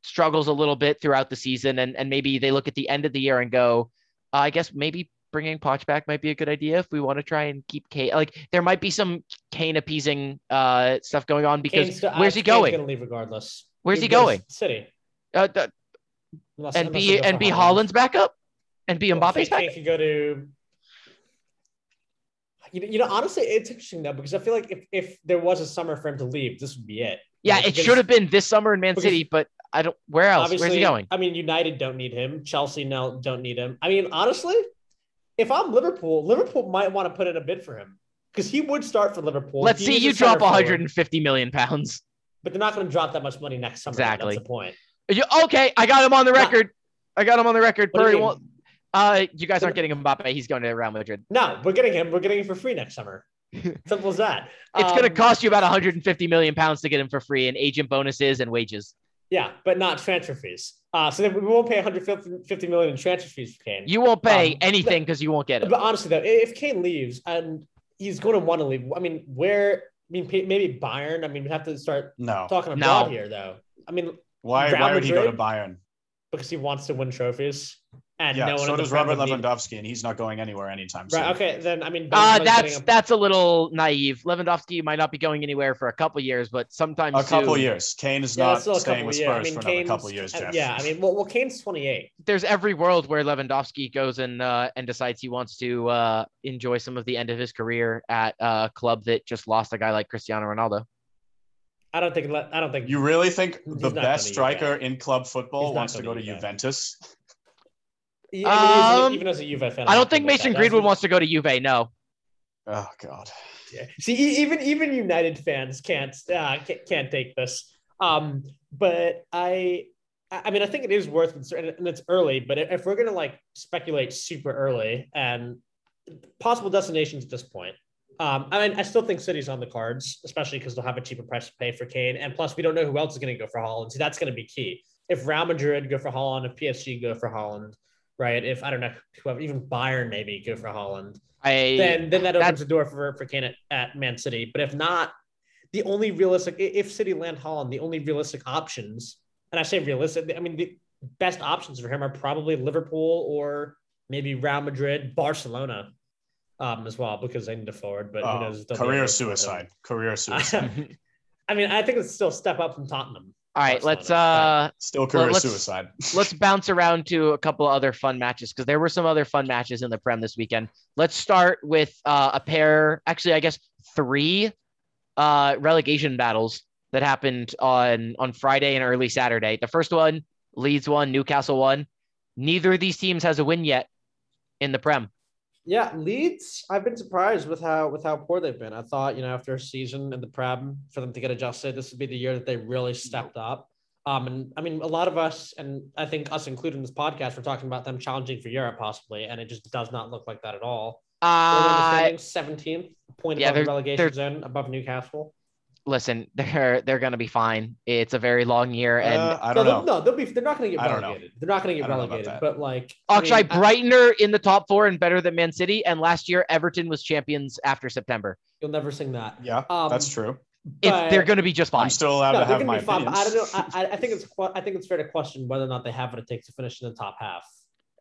struggles a little bit throughout the season, and and maybe they look at the end of the year and go, uh, I guess maybe bringing Poch back might be a good idea if we want to try and keep Kane. Like there might be some Kane appeasing uh stuff going on because still- where's I- he Kane's going? Gonna leave regardless. Where's he to going? City. Uh, th- Unless- and unless be and be. Haaland's backup, and be Well, Mbappe's Kane- back. Could go to. You know, you know, honestly, it's interesting though because I feel like if, if there was a summer for him to leave, this would be it. Yeah, Like, it should have been this summer in Man City, but I don't. Where else? Where's Obviously, he going? I mean, United don't need him. Chelsea no don't need him. I mean, honestly, if I'm Liverpool, Liverpool might want to put in a bid for him because he would start for Liverpool. Let's see you drop 150 million pounds. but they're not going to drop that much money next summer. Exactly. That's the point. You- Okay, I got him on the record. I got him on the record. What you won't- Uh, you guys aren't getting Mbappe. He's going to Real Madrid. No, we're getting him. We're getting him for free next summer. [laughs] Simple as that. It's going to Um, cost you about 150 million pounds to get him for free in agent bonuses and wages. Yeah, but not transfer fees. Uh, so then we won't pay 150 million in transfer fees for Kane. You won't pay Um, anything because you won't get it. But honestly, though, if Kane leaves and he's going to want to leave, I mean, where? I mean, maybe Bayern. I mean, we have to start No. talking No. here, though. I mean, Why, Real why would he go to Bayern? because he wants to win trophies, and Yeah, no one so does Robert Lewandowski, and he's not going anywhere anytime soon. Right. Okay. Then I mean, Uh, that's a- that's a little naive. Lewandowski might not be going anywhere for a couple years, but sometimes A couple years. Kane is yeah, not that's still a staying with. Spurs I mean, for another couple years, uh, Jeff. Yeah. I mean, well, well, Kane's 28. There's every world where Lewandowski goes and uh, and decides he wants to uh, enjoy some of the end of his career at a club that just lost a guy like Cristiano Ronaldo. I don't think. I don't think. You really think the best striker in club football wants to go gonna. Juventus? I even- Um, even as a Juve fan, I don't think Mason. Greenwood wants to go to Juve. No, Oh God. Yeah. See, even even United fans can't uh, can't, can't take this. Um, but I, I mean, I think it is worth considering, and it's early. But if we're gonna like speculate super early and possible destinations at this point, um, I mean, I still think City's on the cards, especially because they'll have a cheaper price to pay for Kane, and plus we don't know who else is gonna go for Haaland. So that's gonna be key. If Real Madrid go for Haaland, if PSG go for Haaland, right? If I don't know, whoever, even Bayern maybe go for Haaland I then then that That- opens the door for for Kane at, at Man City. But if not, the only realistic if City land Haaland, the only realistic options, and I say realistic, I mean the best options for him are probably Liverpool or maybe Real Madrid, Barcelona, um, as well because they need a forward. But who Oh, knows? if they'll career able to afford him. suicide. Career suicide. [laughs] I mean, I think it's still a step up from Tottenham. All right. Let's uh Still career let's- suicide. [laughs] let's bounce around to a couple of other fun matches because there were some other fun matches in the Prem this weekend. Let's start with uh, a pair, actually, I guess three uh, relegation battles that happened on on Friday and early Saturday. The first one, Leeds won, Newcastle won. Neither of these teams has a win yet in the Prem. Yeah, Leeds. I've been surprised with how with how poor they've been. I thought you know after a season in the Prem for them to get adjusted, this would be the year that they really stepped up. Um, and I mean, a lot of us, and I think us included in this podcast, we're talking about them challenging for Europe possibly, and it just does not look like that at all. Uh, Seventeenth point yeah, above the relegation they're- zone, above Newcastle. Listen, [laughs] they're they're gonna be fine. It's a very long year, and Uh, I no, don't they'll- know. no, they'll be. They're not going to get I don't know. relegated. They're not going to get I don't know about relegated. But like, I Akshay mean, I- Brighton are in the top four and better than Man City. And last year, Everton was champions after September. you'll never sing that. Yeah, Um, that's true. If but- they're going to be just fine. I'm still allowed No, to they're have my be fine, but. I don't know. I, I- I think it's I think it's fair to question whether or not they have what it takes to finish in the top half.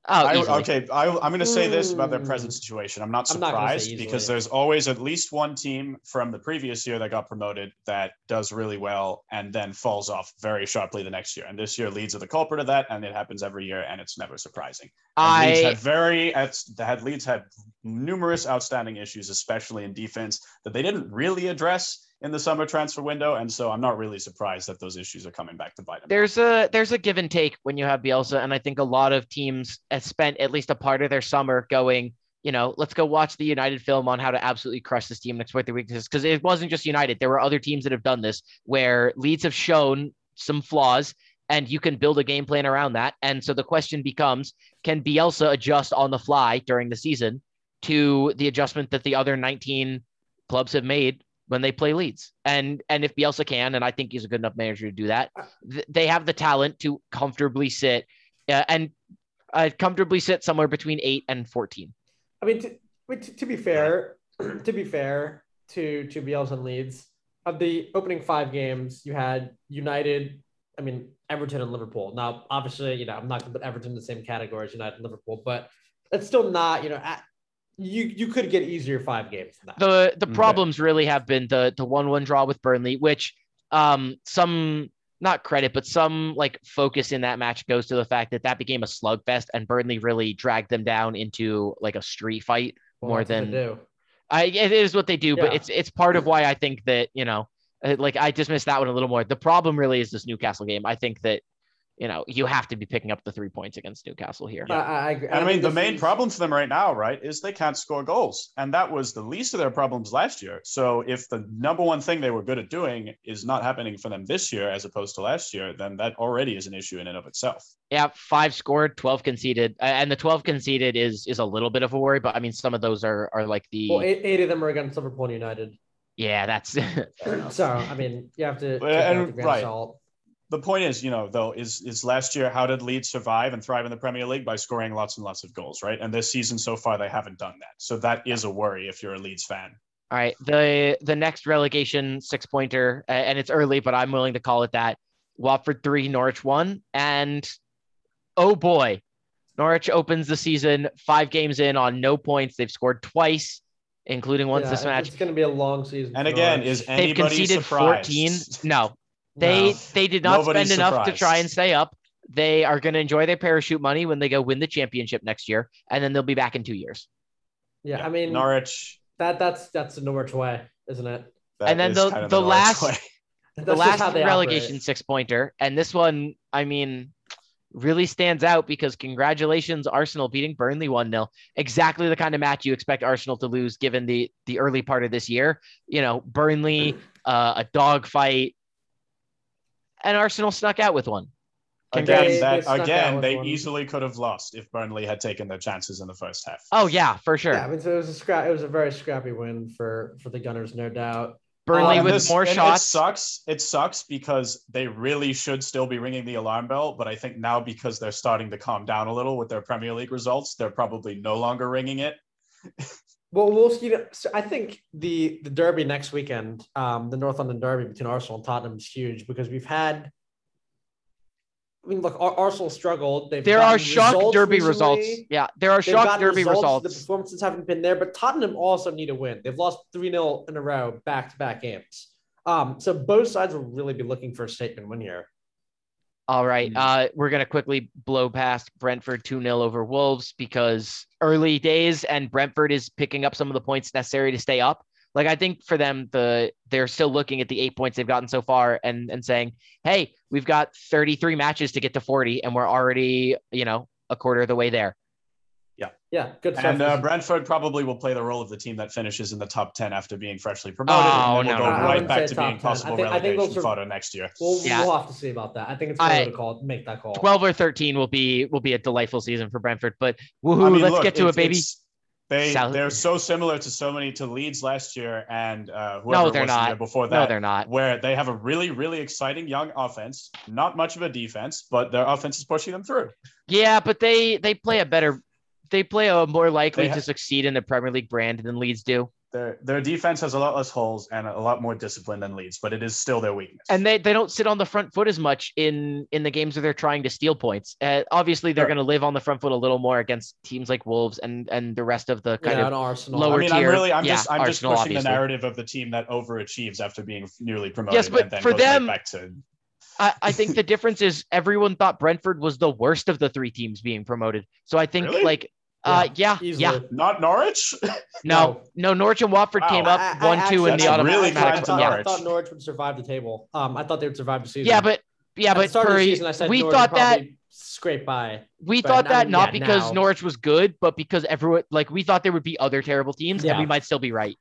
Oh, I, okay, I, I'm going to say this about their present mm. situation. I'm not I'm not surprised because there's always at least one team from the previous year that got promoted that does really well and then falls off very sharply the next year. And this year, Leeds are the culprit of that, and it happens every year, and it's never surprising. And Leeds I had very had Leeds had numerous outstanding issues, especially in defense, that they didn't really address in the summer transfer window, and so I'm not really surprised that those issues are coming back to bite them. there's a there's a give and take when you have Bielsa, and I think a lot of teams have spent at least a part of their summer going, you know, let's go watch the United film on how to absolutely crush this team and exploit their weaknesses. Because it wasn't just United; there were other teams that have done this, where Leeds have shown some flaws, and you can build a game plan around that. And so the question becomes, can Bielsa adjust on the fly during the season to the adjustment that the other 19 clubs have made when they play Leeds. And and if Bielsa can, and I think he's a good enough manager to do that, th- they have the talent to comfortably sit uh, and uh, comfortably sit somewhere between eight and 14. I mean, to, to, to be fair, [clears throat] to be fair to to Bielsa and Leeds, of the opening five games, you had United, I mean Everton and Liverpool. Now, obviously, you know I'm not going to put Everton in the same category as United and Liverpool, but it's still not. You know, at, you you could get easier five games than that. The the Okay. problems really have been the the one one draw with Burnley, which um some not credit, but some like focus in that match goes to the fact that that became a slugfest and Burnley really dragged them down into like a street fight. Well, more that's what they than- do. I it is what they do, but it's it's part of why I think that you know, uh, like I dismissed that one a little more. The problem really is this Newcastle game. I think that you know you have to be picking up the three points against Newcastle here. I, I, I agree. And I mean, the main is- problem for them right now, right, is they can't score goals. And that was the least of their problems last year. So if the number one thing they were good at doing is not happening for them this year as opposed to last year, then that already is an issue in and of itself. Yeah, five scored, twelve conceded, uh, and the twelve conceded is is a little bit of a worry. But I mean, some of those are are like the Well, eight, eight of them are against Liverpool United. yeah, that's [laughs] So I mean, you have to take Well, that and- with a grain right. salt. The point is, you know, though, is is last year how did Leeds survive and thrive in the Premier League by scoring lots and lots of goals, right? And this season so far they haven't done that. So that is a worry if you're a Leeds fan. All right, the the next relegation six pointer, uh, and it's early, but I'm willing to call it that. Watford three, Norwich one, and oh boy, Norwich opens the season five games in on no points. They've scored twice, including once Yeah, this match. It's going to be a long season. And for again, Norwich. is They've conceded surprised? 14. No, they No. they did not Nobody's spend enough to try and stay up. They are going to enjoy their parachute money when they go win the championship next year, and then they'll be back in two years. Yeah, I mean Norwich. that that's that's the Norwich way, isn't it? that And then the- kind of the Norwich last- [laughs] the last relegation operate. six pointer, and this one, I mean, really stands out because congratulations, Arsenal beating Burnley 1 0. Exactly the kind of match you expect Arsenal to lose given the the early part of this year. You know, Burnley, uh, a dogfight, and Arsenal snuck out with one. Again, They- that they again, they one. easily could have lost if Burnley had taken their chances in the first half. Oh yeah, for sure. Yeah, I mean, so it was a scrap. It was a very scrappy win for for the Gunners, no doubt. Burnley Um, with this- more shots. It sucks. It sucks because they really should still be ringing the alarm bell. But I think now because they're starting to calm down a little with their Premier League results, they're probably no longer ringing it. [laughs] Well, we'll see. So I think the the derby next weekend, um, the North London derby between Arsenal and Tottenham is huge because we've had. I mean, look, Ar- Arsenal struggled. They've There are shock results derby recently. results. Yeah, there are They've shock derby The results. The performances haven't been there, but Tottenham also need a win. They've lost 3 0 in a row, back to back games. Um, so both sides will really be looking for a statement win here. All right. Mm. Uh, we're going to quickly blow past Brentford 2 0 over Wolves because early days and Brentford is picking up some of the points necessary to stay up. Like I think for them, the they're still looking at the eight points they've gotten so far and and saying, hey, we've got 33 matches to get to 40, and we're already, you know, a quarter of the way there. Yeah, good stuff. And uh, Brentford probably will play the role of the team that finishes in the top 10 after being freshly promoted. Oh, and then no, we'll go no. Right back to being 10. I possible think- I think relegation those are- fodder next year. we'll, Yeah. we'll have to see about that. I think it's I- early to call make that call. 12 or 13 will be will be a delightful season for Brentford. But woohoo, I mean, let's look, get to it's- it, baby. They South- they're so similar to so many to Leeds last year and uh, whoever No, they're was not. year before No, that. they're not. where they have a really really exciting young offense, not much of a defense, but their offense is pushing them through. Yeah, but they they play a better they play a more likely ha- to succeed in the Premier League brand than Leeds do. their their defense has a lot less holes and a lot more discipline than Leeds, but it is still their weakness. and they, they don't sit on the front foot as much in in the games where they're trying to steal points. Uh, obviously, they're Sure. going to live on the front foot a little more against teams like Wolves and and the rest of the kind yeah, of an Arsenal. lower I mean, I'm really, I'm yeah, just, I'm just Arsenal, pushing obviously. the narrative of the team that overachieves after being newly promoted. Yes, but and then for goes right them- back to I, I think the difference is everyone thought Brentford was the worst of the three teams being promoted. So I think Really? like uh yeah Easily. yeah not Norwich. [laughs] no no Norwich and Watford Wow. came up I- I one two in the That's really automatic. kind I thought, yeah. I Norwich. thought Norwich would survive the table. Um, I thought they would survive the season. yeah, but yeah, At the but start of for, the season, I said we Norwich thought that scrape by. we thought I that mean, not yeah, because now- Norwich was good, but because everyone like we thought there would be other terrible teams, and Yeah. we might still be right.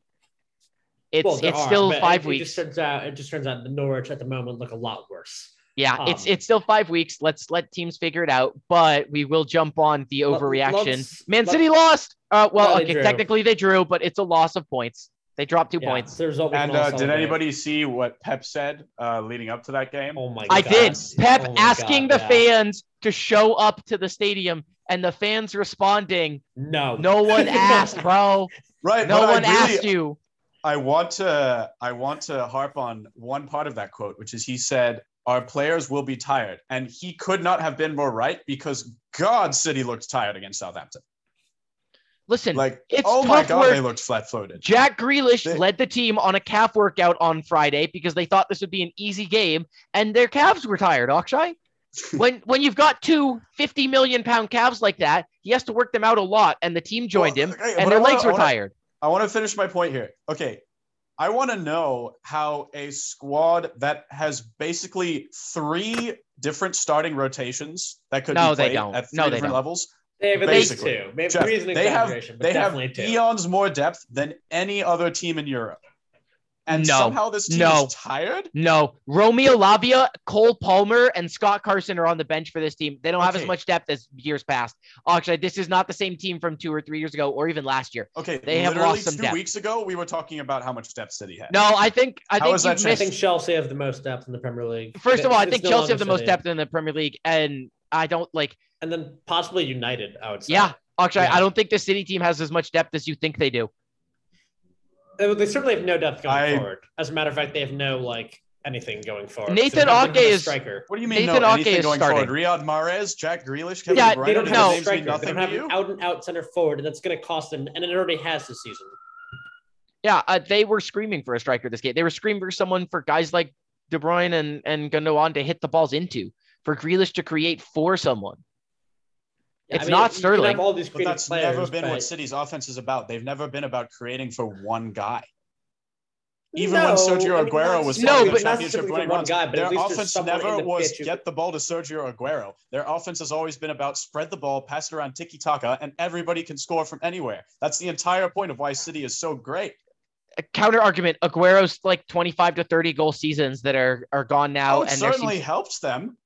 It's Well, it's are, still five it, It weeks. just turns out it just turns out the Norwich at the moment look a lot worse. Yeah, it's Um, it's still five weeks. Let's let teams figure it out. But we will jump on the overreaction. Man City lost. Uh, well, No, okay, drew. technically they drew, but it's a loss of points. They dropped two Yeah, points. it's the result we can and uh, did celebrate. anybody see what Pep said uh, leading up to that game? Oh my! God. I God. did. Pep Oh asking God, the yeah. fans to show up to the stadium, and the fans responding, No, "No one [laughs] asked, bro. Right. No one really, asked you." I want to I want to harp on one part of that quote, which is he said, "Our players will be tired," and he could not have been more right because God, City looked tired against Southampton. Listen, Like, it's oh my God, work. they looked flat-footed. Jack Grealish They- led the team on a calf workout on Friday because they thought this would be an easy game, and their calves were tired. Akshay, [laughs] when when you've got two 50 million pound calves like that, he has to work them out a lot, and the team joined Well, him, okay, and their wanna- legs were wanna- tired. I want to finish my point here. Okay. I want to know how a squad that has basically three different starting rotations that could No, be they played don't. at three No, they different don't. levels. they have at least Basically. two. Maybe Jeff, three is an they have exaggeration, but they have definitely two. eons more depth than any other team in Europe. And No. somehow this team No. is tired. No, Romeo Lavia, Cole Palmer, and Scott Carson are on the bench for this team. They don't have as much depth as years past. Actually, this is not the same team from two or three years ago, or even last year. Okay, They have literally lost some two depth. weeks ago we were talking about how much depth City had. No, I think I How think is you've I think Chelsea have the most depth in the Premier League. First of all, I think Chelsea have the most depth in the Premier League, and I don't like. and then possibly United. I would say. Yeah, actually, Yeah. I don't think the City team has as much depth as you think they do. They, they certainly have no depth going I- forward. As a matter of fact, they have no like anything going forward. Nathan They don't Ake a is- striker. What do you mean Nathan no Ake is going starting. forward? Riyad Mahrez, Jack Grealish, Kevin Yeah, De Bruyne, They don't have no. a striker. They don't have an out and out center forward, and that's going to cost them. And it already has this season. Yeah, uh, they were screaming for a striker this game. They were screaming for someone for guys like De Bruyne and and Gundogan to hit the balls into, for Grealish to create for someone. Yeah, It's I mean, not Sterling. All these But that's players, never been but- what City's offense is about. They've never been about creating for one guy. Even No, when Sergio I mean, Aguero was No, playing but- in not championship specifically winning one runs, guy, but at their least offense never the was pitch who- get the ball to Sergio Aguero. Their offense has always been about spread the ball, pass it around tiki taka, and everybody can score from anywhere. That's the entire point of why City is so great. A counter argument: Aguero's like twenty-five to thirty goal seasons that are are gone now, Oh, it and certainly seems helps them,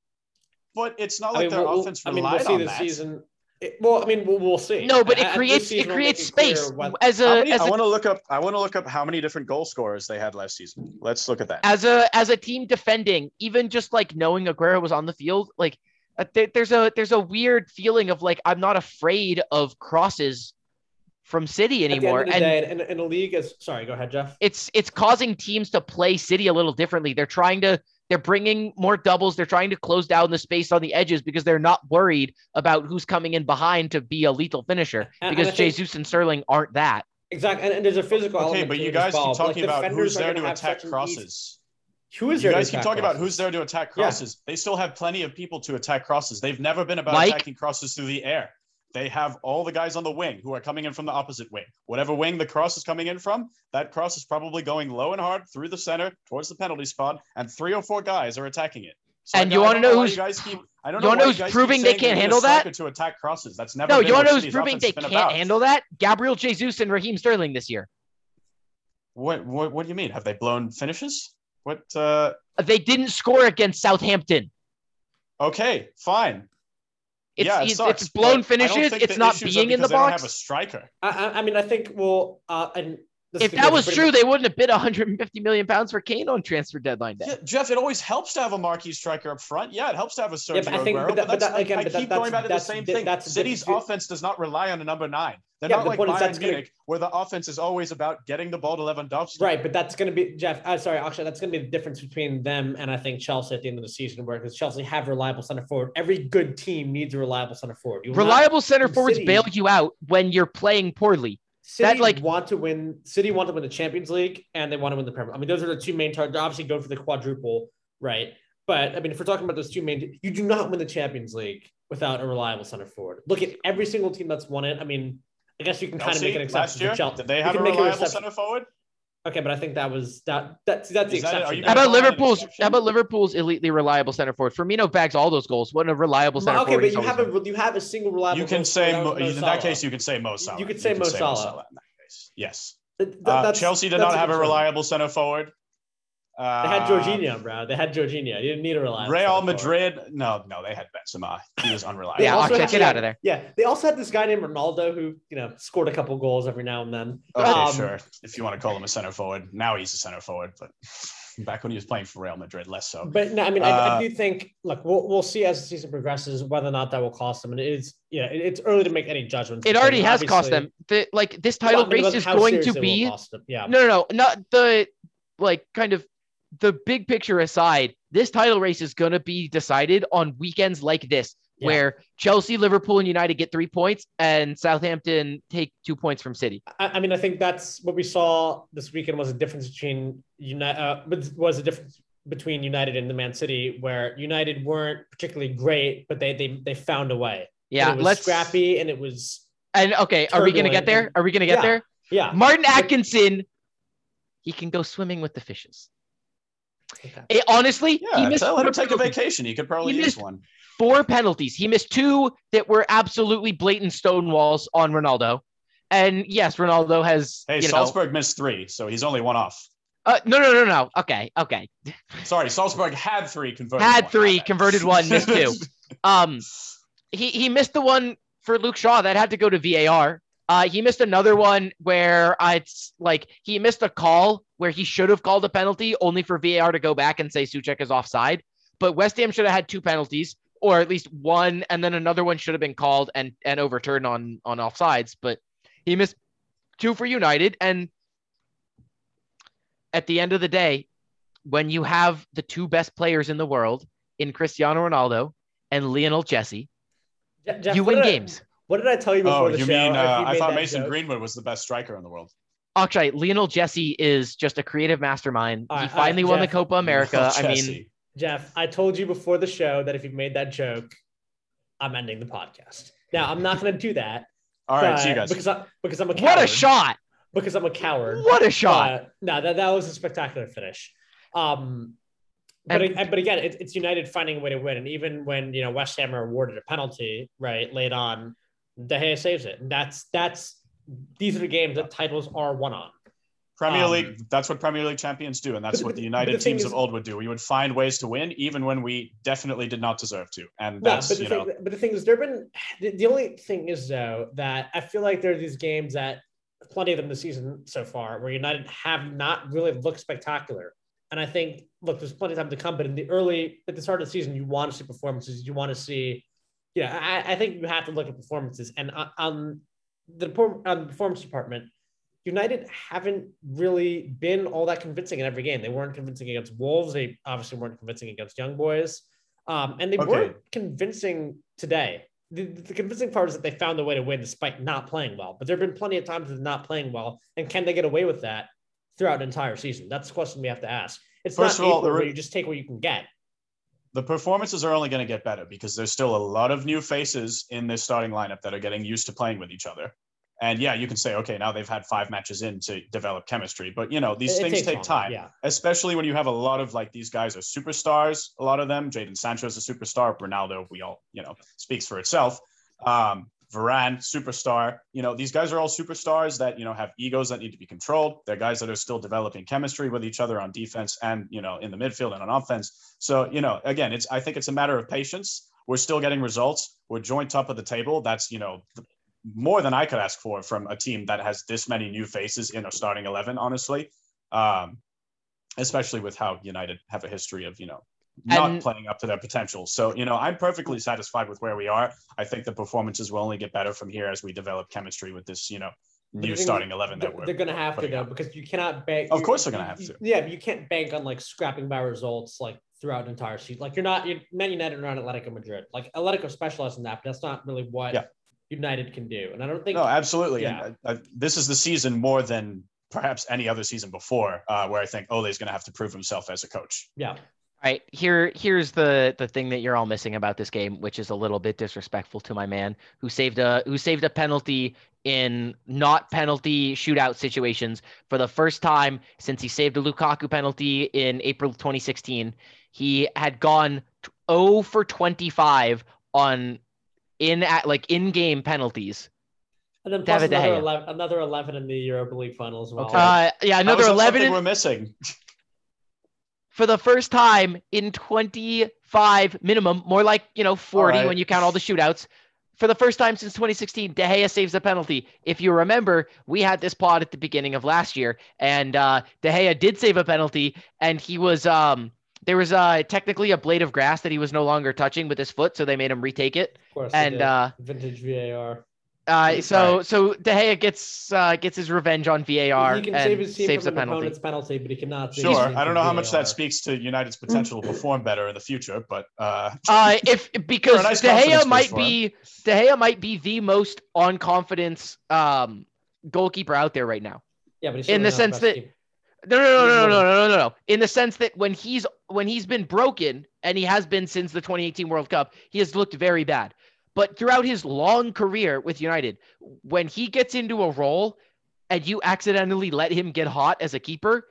but it's not I like mean, their we'll, offense I mean, relied we'll see on this that. season. It- well, I mean, we'll, we'll see. no, but it [laughs] at creates season, it creates space what- as How a many- as I a want to look up. I want to look up how many different goal scorers they had last season. Let's look at that. as a as a team defending, even just like knowing Aguero was on the field, like uh, there, there's a there's a weird feeling of like I'm not afraid of crosses from City At the end anymore, of the and day, in, in a league as sorry, go ahead, Jeff. it's it's causing teams to play City a little differently. They're trying to they're bringing more doubles. They're trying to close down the space on the edges because they're not worried about who's coming in behind to be a lethal finisher. And- and Because I think- and Sterling aren't that. Exactly, and, and there's a physical Okay, element but you guys well. keep But, like, talking about who's there gonna attack such an easy- crosses. Who is there? You there? guys to keep attack talking about who's there to attack Yeah. crosses. They still have plenty of people to attack crosses. They've never been about Like? attacking crosses through the air. They have all the guys on the wing who are coming in from the opposite wing. Whatever wing the cross is coming in from, that cross is probably going low and hard through the center towards the penalty spot, and three or four guys are attacking it. So And I- you wanna know who's- guys keep. I don't you know know who's proving they can't handle that? to attack crosses. That's never. No, you want to know who's proving they can't about. handle that? Gabriel Jesus and Raheem Sterling this year. What, what? What do you mean? Have they blown finishes? What? uh They didn't score against Southampton. Okay, fine. It's, yeah, it it's, sucks, it's blown but I don't finishes. It's not being in the because they don't box. have a striker. I, I, I mean, I think well, uh, and This if that was true, much- they wouldn't have bid 150 million pounds for Kane on transfer deadline day. Yeah, Jeff, it always helps to have a marquee striker up front. Yeah, it helps to have a Sergio Yeah, but I think- Aguero, but that- but that's, that- again, I but that- keep going back to the same thing. that's City's difference. offense does not rely on a number nine. They're Yeah, not but like the point is Bayern that's gonna- Munich, where the offense is always about getting the ball to Lewandowski. Right, but that's going to be Jeff. Uh, sorry, actually, that's going to be the difference between them and I think Chelsea at the end of the season, where because Chelsea have reliable center forward. Every good team needs a reliable center forward. You will not- Reliable center forwards City- bail you out when you're playing poorly. City that, like- want to win. City want to win the Champions League, and they want to win the Premier. I mean, those are the two main targets. They're obviously going for the quadruple, right? But I mean, if we're talking about those two main, you do not win the Champions League without a reliable center forward. Look at every single team that's won it. I mean, I guess you can kind of make an exception last year, for Chelsea. did they You have can a make an reliable exception. center forward? Okay, but I think that was that. That's that's the Is that- are exception. you How about call that an Liverpool's? How about Liverpool's elitely reliable center forward? Firmino bags all those goals. What a reliable center forward. okay, forward. but he's you always have been. a you have a single reliable. You can goal say, scorer, Mo, that was in Mo that Salah. case, you could say Mo Salah. You could say Mo Salah. in that case. Yes. Th- th- Uh, that's- Chelsea did that's not have a concern. reliable center forward. Uh, They had Jorginho, bro. They had Jorginho. You didn't need a reliable. Real center forward. Madrid. No, no, they had Benzema. He was unreliable. Yeah, also I'll check it out of there. Yeah, they also had this guy named Ronaldo who, you know, scored a couple goals every now and then. Okay, Um, sure. If you want to call him a center forward, now he's a center forward. But [laughs] back when he was playing for Real Madrid, less so. But no, I mean, I, I Uh, do think. Look, we'll we'll see as the season progresses whether or not that will cost them. And it is, yeah, it- it's early to make any judgments. It already has cost them. The, like this title I mean, race is going to seriously will it be cost them? Yeah. no, no, no, not the like kind of the big picture aside. This title race is going to be decided on weekends like this, Yeah. where Chelsea, Liverpool, and United get three points, and Southampton take two points from City. I, I mean, I think that's what we saw this weekend was a difference between United. Uh, was a difference between United and the Man City, where United weren't particularly great, but they they they found a way. Yeah, And it was let's scrappy, and it was And okay, are we going to get there? Are we going to get Yeah. there? yeah. Martin Atkinson, he can go swimming with the fishes. Okay. Eh, honestly, he Yeah, missed tell him four to take a vacation. He could probably He use one. four penalties. He missed two that were absolutely blatant stonewalls on Ronaldo. And yes, Ronaldo has. Hey, you know, Salzburg missed three, so he's only one off. uh, no, no, no, no. Okay, okay. Sorry, Salzburg had three converted. Had one. three, converted one, missed two. [laughs] Um, he he missed the one for Luke Shaw that had to go to VAR. Uh, he missed another one where uh, it's like he missed a call where he should have called a penalty, only for VAR to go back and say Soucek is offside. But West Ham should have had two penalties, or at least one, and then another one should have been called and and overturned on on offsides. But he missed two for United, and at the end of the day, when you have the two best players in the world in Cristiano Ronaldo and Lionel Jesse, Jeff, you win I- games. What did I tell you before Oh, the you show? mean? If Uh, you I thought Mason joke? Greenwood was the best striker in the world. Actually, Lionel Jesse is just a creative mastermind. All he right, all right, finally won the Copa America. I mean, Jeff, I told you before the show that if you made that joke, I'm ending the podcast. Now I'm not going to do that. [laughs] all right, but- see you guys. Because I, because I'm a coward. what a shot! Because I'm a coward. What a shot! Uh, no, that, that was a spectacular finish. Um, but And- but again, it's, it's United finding a way to win, and even when you know West Ham are awarded a penalty right late on, De Gea saves it, and that's that's these are the games that titles are won on. Premier um, League, that's what Premier League champions do, and that's what the- United the teams is- of old would do. We would find ways to win, even when we definitely did not deserve to. And No, that's, but the you thing, know, but the thing is, there've been the, the only thing is though that I feel like there are these games that plenty of them this season so far where United have not really looked spectacular. And I think look, there's plenty of time to come, but in the early at the start of the season, you want to see performances. You want to see, yeah, I, I think you have to look at performances. And on, on the on the um, performance department, United haven't really been all that convincing in every game. They weren't convincing against Wolves. They obviously weren't convincing against Young Boys. Um, and they Okay. weren't convincing today. The, the convincing part is that they found a way to win despite not playing well. But there have been plenty of times with not playing well. And can they get away with that throughout an entire season? That's the question we have to ask. It's First not all, April the re- where you just take what you can get. The performances are only going to get better because there's still a lot of new faces in this starting lineup that are getting used to playing with each other. And yeah, you can say, okay, now they've had five matches in to develop chemistry, but you know, these It- things take time. Yeah. especially when you have a lot of like these guys are superstars. A lot of them, Jadon Sancho is a superstar. Ronaldo, we all you know, speaks for itself. Um, Varane, superstar. You know, these guys are all superstars that you know have egos that need to be controlled. They're guys that are still developing chemistry with each other on defense and you know in the midfield and on offense. So you know, again, it's I think it's a matter of patience. We're still getting results. We're joint top of the table. That's you know the, more than I could ask for from a team that has this many new faces in a starting eleven. Honestly, um, especially with how United have a history of you know not And- playing up to their potential. So you know, I'm perfectly satisfied with where we are. I think the performances will only get better from here as we develop chemistry with this you know new starting eleven They're, that we're. they're gonna have to though out. because you cannot bank. Of course they're gonna have to. Yeah, but you can't bank on like scrapping by results like throughout an entire season. Like you're not you're Man United are not Atletico Madrid. Like Atletico specialized in that, but that's not really what Yeah. United can do. And I don't think No, absolutely. Yeah. And uh, uh, this is the season more than perhaps any other season before, uh, where I think Ole's going to have to prove himself as a coach. yeah. All right, here here's the the thing that you're all missing about this game, which is a little bit disrespectful to my man who saved a who saved a penalty in not penalty shootout situations for the first time since he saved a Lukaku penalty in April 2016. He had gone t- 0 for 25 on in at like in game penalties. And then plus David another 11, another 11 in the Europa League final as well. Okay. Uh, yeah, another How is that 11 in- we're missing. [laughs] for the first time in 25 minimum, more like, you know, 40 right. when you count all the shootouts. For the first time since 2016, De Gea saves a penalty. If you remember, we had this pod at the beginning of last year, and uh, De Gea did save a penalty, and he was um there was uh technically a blade of grass that he was no longer touching with his foot, so they made him retake it. Of course. And uh, vintage VAR. Uh so Right. so De Gea gets uh gets his revenge on VAR he can and save his team saves a from an penalty. opponent's penalty, but he cannot. save Sure. I don't know how much VAR. that speaks to United's potential to perform better in the future, but uh, [laughs] Uh, if because nice De Gea might boost him. be De Gea might be the most on confidence um goalkeeper out there right now. Yeah, but in the sense best that- keeper. No, no, no, no, no, no, no, no, no. In the sense that when he's when he's been broken, and he has been since the 2018 World Cup, he has looked very bad. But throughout his long career with United, when he gets into a role and you accidentally let him get hot as a keeper,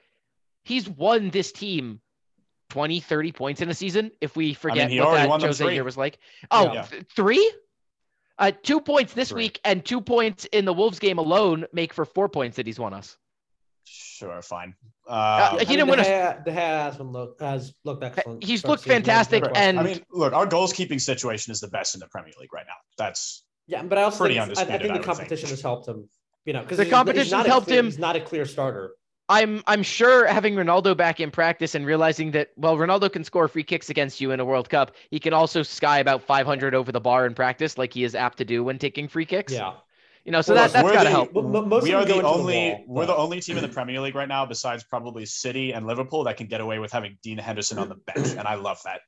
he's won this team 20, 30 points in a season. If we forget he what that Jose three. year was like. Oh, Yeah. th- three? Uh, two points this Three. week and two points in the Wolves game alone make for four points that he's won us. Sure, fine. Uh, Uh, he I mean, didn't win De a- Gea, De has been look has looked excellent. He's looked fantastic, Great. and- I mean, look, our goals keeping situation is the best in the Premier League right now. That's yeah, but I also pretty think, it's- I, I undisputed, think I the think. competition has helped him. You know, because The competition not helped clear- him. He's not a clear starter. I'm I'm sure having Ronaldo back in practice and realizing that well Ronaldo can score free kicks against you in a World Cup. He can also sky about 500 over the bar in practice like he is apt to do when taking free kicks. Yeah, You know, so Well, that that's we're got to help. Mo- mo- most we are the into the only we're but- the only team in the Premier League right now, besides probably City and Liverpool, that can get away with having Dean Henderson on the bench, and I love that.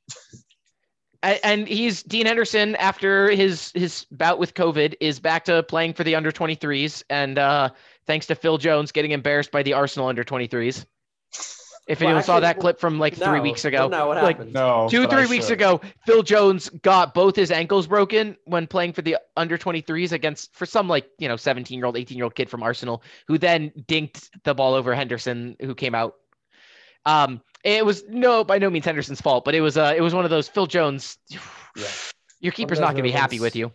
A- and he's Dean Henderson after his his bout with COVID is back to playing for the under 23s and uh thanks to Phil Jones getting embarrassed by the Arsenal under 23s. If Well, anyone saw that clip from like three weeks ago, No, what like happened? No, two but I three weeks should. ago phil jones got both his ankles broken when playing for the under 23s against for some like you know 17 year old 18 year old kid from arsenal who then dinked the ball over henderson who came out um it was no by no means henderson's fault but it was uh it was one of those phil jones [sighs] Yeah. your keeper's not going to be happy with you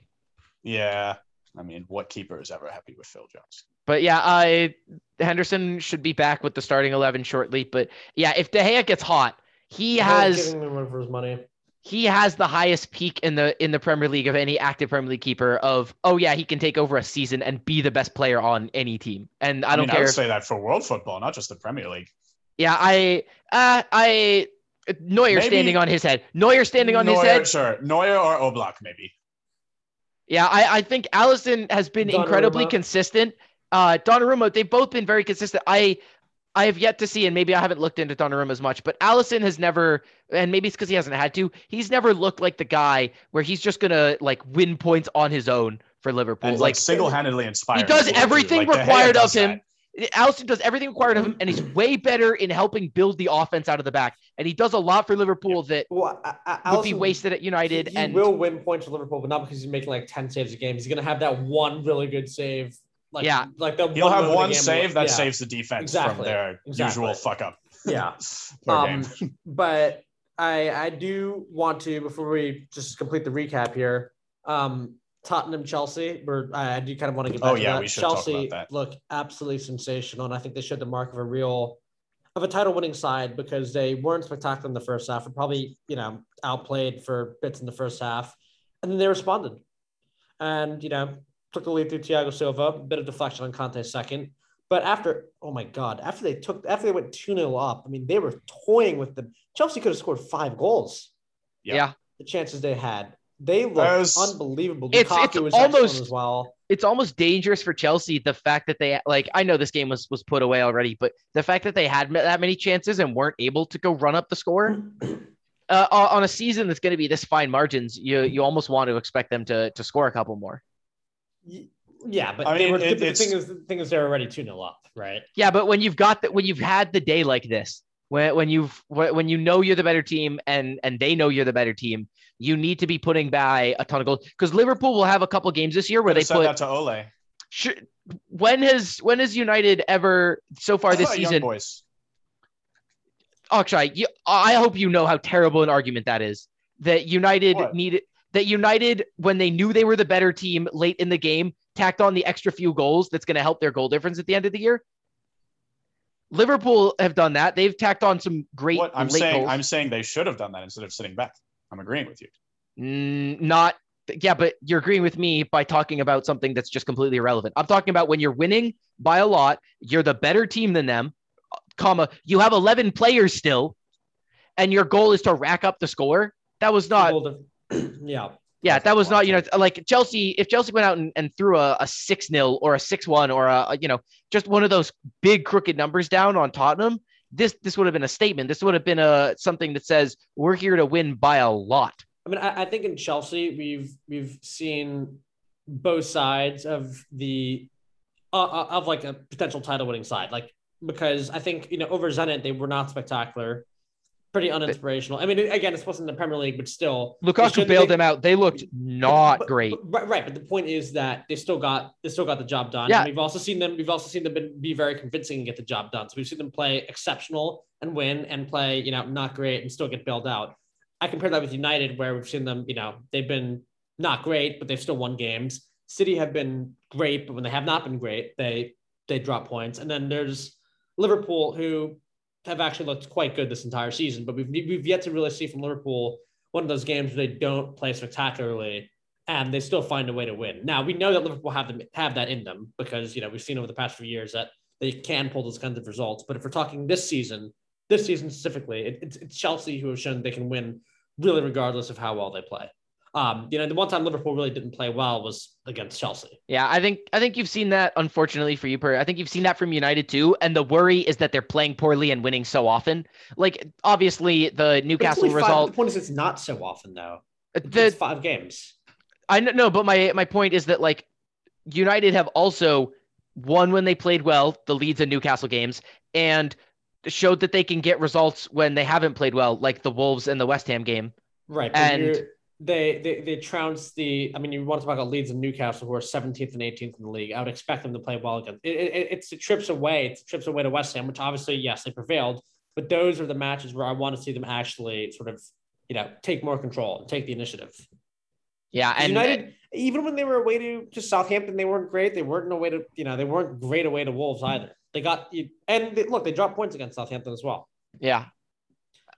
Yeah, I mean, what keeper is ever happy with Phil Jones? But yeah i henderson should be back with the starting 11 shortly but yeah if de Gea gets hot he He's has giving him for his money. he has the highest peak in the in the Premier League of any active Premier League keeper of oh yeah he can take over a season and be the best player on any team and I don't mean, I care would if- say that for world football, not just the Premier League. yeah I uh, I Neuer Maybe- standing on his head Neuer standing on his Neuer, head sure. Neuer or Oblak, maybe. yeah I I think Alisson has been incredibly consistent uh Donnarumma they've both been very consistent I I have yet to see, and maybe I haven't looked into Donnarumma as much, but Alisson has never, and maybe it's because he hasn't had to. He's never looked like the guy where he's just gonna like win points on his own for Liverpool. And like like single-handedly inspired. He does everything Like, required does of him. that. Alisson does everything required of him, and he's way better in helping build the offense out of the back. And he does a lot for Liverpool that Well, I, I, would be Alisson- wasted at United. He, he and will win points for Liverpool, but not because he's making like ten saves a game. He's gonna have that one really good save. Like, Yeah. like the He'll have moment the one save that yeah. saves the defense Exactly. from their Exactly. usual fuck up Yeah. [laughs] [laughs] Um, [laughs] but I I do want to before we just complete the recap here. Um, Tottenham Chelsea. Where I I do kind of want to get back Oh, to yeah, that. we should talk about Chelsea that. look absolutely sensational, and I think they showed the mark of a real of a title winning side because they weren't spectacular in the first half and probably you know outplayed for bits in the first half, and then they responded. And you know took the lead through Thiago Silva, a bit of deflection on Kanté second. But after, oh my God, after they took, after they went 2 0 up, I mean, they were toying with them. Chelsea could have scored five goals. Yeah. Yeah. The chances they had. They looked was- unbelievable. It's- Lukaku it's was excellent almost- as well. It's almost dangerous for Chelsea the fact that they like I know this game was was put away already, but the fact that they had that many chances and weren't able to go run up the score [clears throat] uh, on on a season that's going to be this fine margins, you you almost want to expect them to to score a couple more. Y- Yeah, but I they mean, were, it- the it's- thing is, the thing is, they're already 2 0 up, right? Yeah, but when you've got that, when you've had the day like this, when when you've when when you know you're the better team and and they know you're the better team, you need to be putting by a ton of goals because Liverpool will have a couple games this year where they Could've put. that to Ole. Should, when has when has United ever so far this Young season? boys. Oh, Akshay, you, I hope you know how terrible an argument that is. That United What? needed that United when they knew they were the better team late in the game tacked on the extra few goals that's going to help their goal difference at the end of the year. Liverpool have done that. They've tacked on some great What I'm late saying, goals. I'm saying they should have done that instead of sitting back. I'm agreeing with you. Mm, not yeah, but you're agreeing with me by talking about something that's just completely irrelevant. I'm talking about when you're winning by a lot, you're the better team than them, comma, you have 11 players still, and your goal is to rack up the score. That was not Goal to- [clears throat] yeah. yeah, that was not, you know, like Chelsea, if Chelsea went out and, and threw a, a 6 0 or a 6 1 or a, you know, just one of those big crooked numbers down on Tottenham, this this would have been a statement. This would have been a something that says we're here to win by a lot. I mean, I, I think in Chelsea we've we've seen both sides of the uh, uh, of like a potential title winning side, like because I think you know over Zenit they were not spectacular, pretty uninspirational. I mean, again, it's wasn't the Premier League, but still, they Lukaku bailed they- them out. They looked not but- great. but- right, right. But the point is that they still got they still got the job done. Yeah. And we've also seen them. We've also seen them be, be very convincing and get the job done. So we've seen them play exceptional and win, and play you know not great and still get bailed out. I compare that with United, where we've seen them. You know they've been not great, but they've still won games. City have been great, but when they have not been great, they they drop points. And then there's Liverpool, who have actually looked quite good this entire season, but we've we've yet to really see from Liverpool one of those games where they don't play spectacularly and they still find a way to win. Now we know that Liverpool have them have that in them because you know we've seen over the past few years that they can pull those kinds of results. But if we're talking this season, this season specifically, it, it's, it's Chelsea who have shown they can win really regardless of how well they play. Um, you know, the one time Liverpool really didn't play well was against Chelsea. Yeah, I think I think you've seen that. Unfortunately for you, Per, I think you've seen that from United too. And the worry is that they're playing poorly and winning so often. Like obviously the Newcastle five- result. the point is, it's not so often though. It's The, five games. I know, no, but my my point is that like United have also won when they played well, the Leeds and Newcastle games, and showed that they can get results when they haven't played well, like the Wolves and the West Ham game. Right. And- they, they they trounced the. I mean, you want to talk about Leeds and Newcastle, who are 17th and 18th in the league. I would expect them to play well against. It, it, it's the trips away. It's the trips away to West Ham, which obviously, yes, they prevailed. But those are the matches where I want to see them actually sort of, you know, take more control and take the initiative. Yeah, and United, even when they were away to, to Southampton, they weren't great. They weren't no way to, you know, they weren't great away to Wolves either. They got and they, look, they dropped points against Southampton as well, yeah,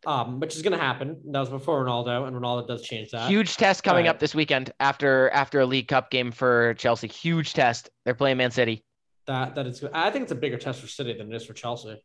um, which is going to happen. That was before Ronaldo, and Ronaldo does change that. huge test coming up this weekend after after a League Cup game for Chelsea. Huge test. They're playing Man City. that that is. I think it's a bigger test for City than it is for Chelsea.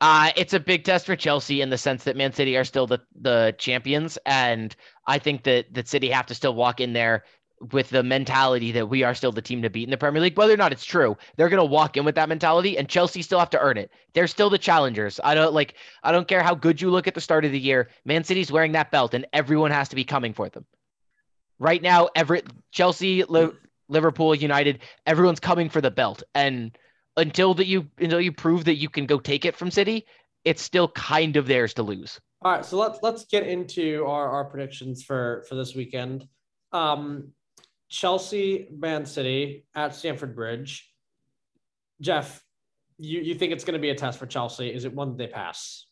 Uh, it's a big test for Chelsea in the sense that Man City are still the, the champions. And I think that, that City have to still walk in there with the mentality that we are still the team to beat in the Premier League. Whether or not it's true, they're going to walk in with that mentality and Chelsea still have to earn it. They're still the challengers. I don't like, I don't care how good you look at the start of the year. Man City's wearing that belt and everyone has to be coming for them. Right now, every Chelsea, Liverpool, United, everyone's coming for the belt. And until that you until you prove that you can go take it from City, it's still kind of theirs to lose. All right, so let's let's get into our, our predictions for for this weekend. Um, Chelsea, Man City at Stamford Bridge. Jeff, you you think it's going to be a test for Chelsea? Is it one that they pass?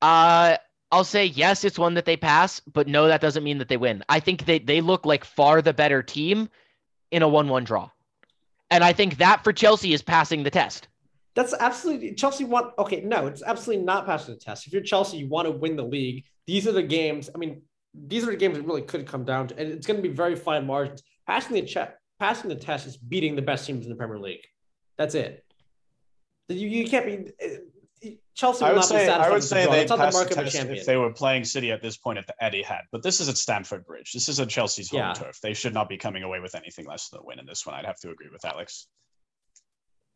Uh I'll say yes, it's one that they pass, but no, that doesn't mean that they win. I think they they look like far the better team in a one-one draw. And I think that for Chelsea is passing the test. That's absolutely Chelsea want. Okay, no, it's absolutely not passing the test. If you're Chelsea, you want to win the league. These are the games. I mean, these are the games that really could come down to, and it's going to be very fine margins. passing the check, passing the test is beating the best teams in the Premier League. That's it. You, you can't be. Chelsea will I would not be say satisfied I would with the say they It's not the pass the mark of a test if they were playing City at this point at the Etihad, but this is at Stamford Bridge. This is a Chelsea's home Yeah. turf. They should not be coming away with anything less than a win in this one. I'd have to agree with Alex.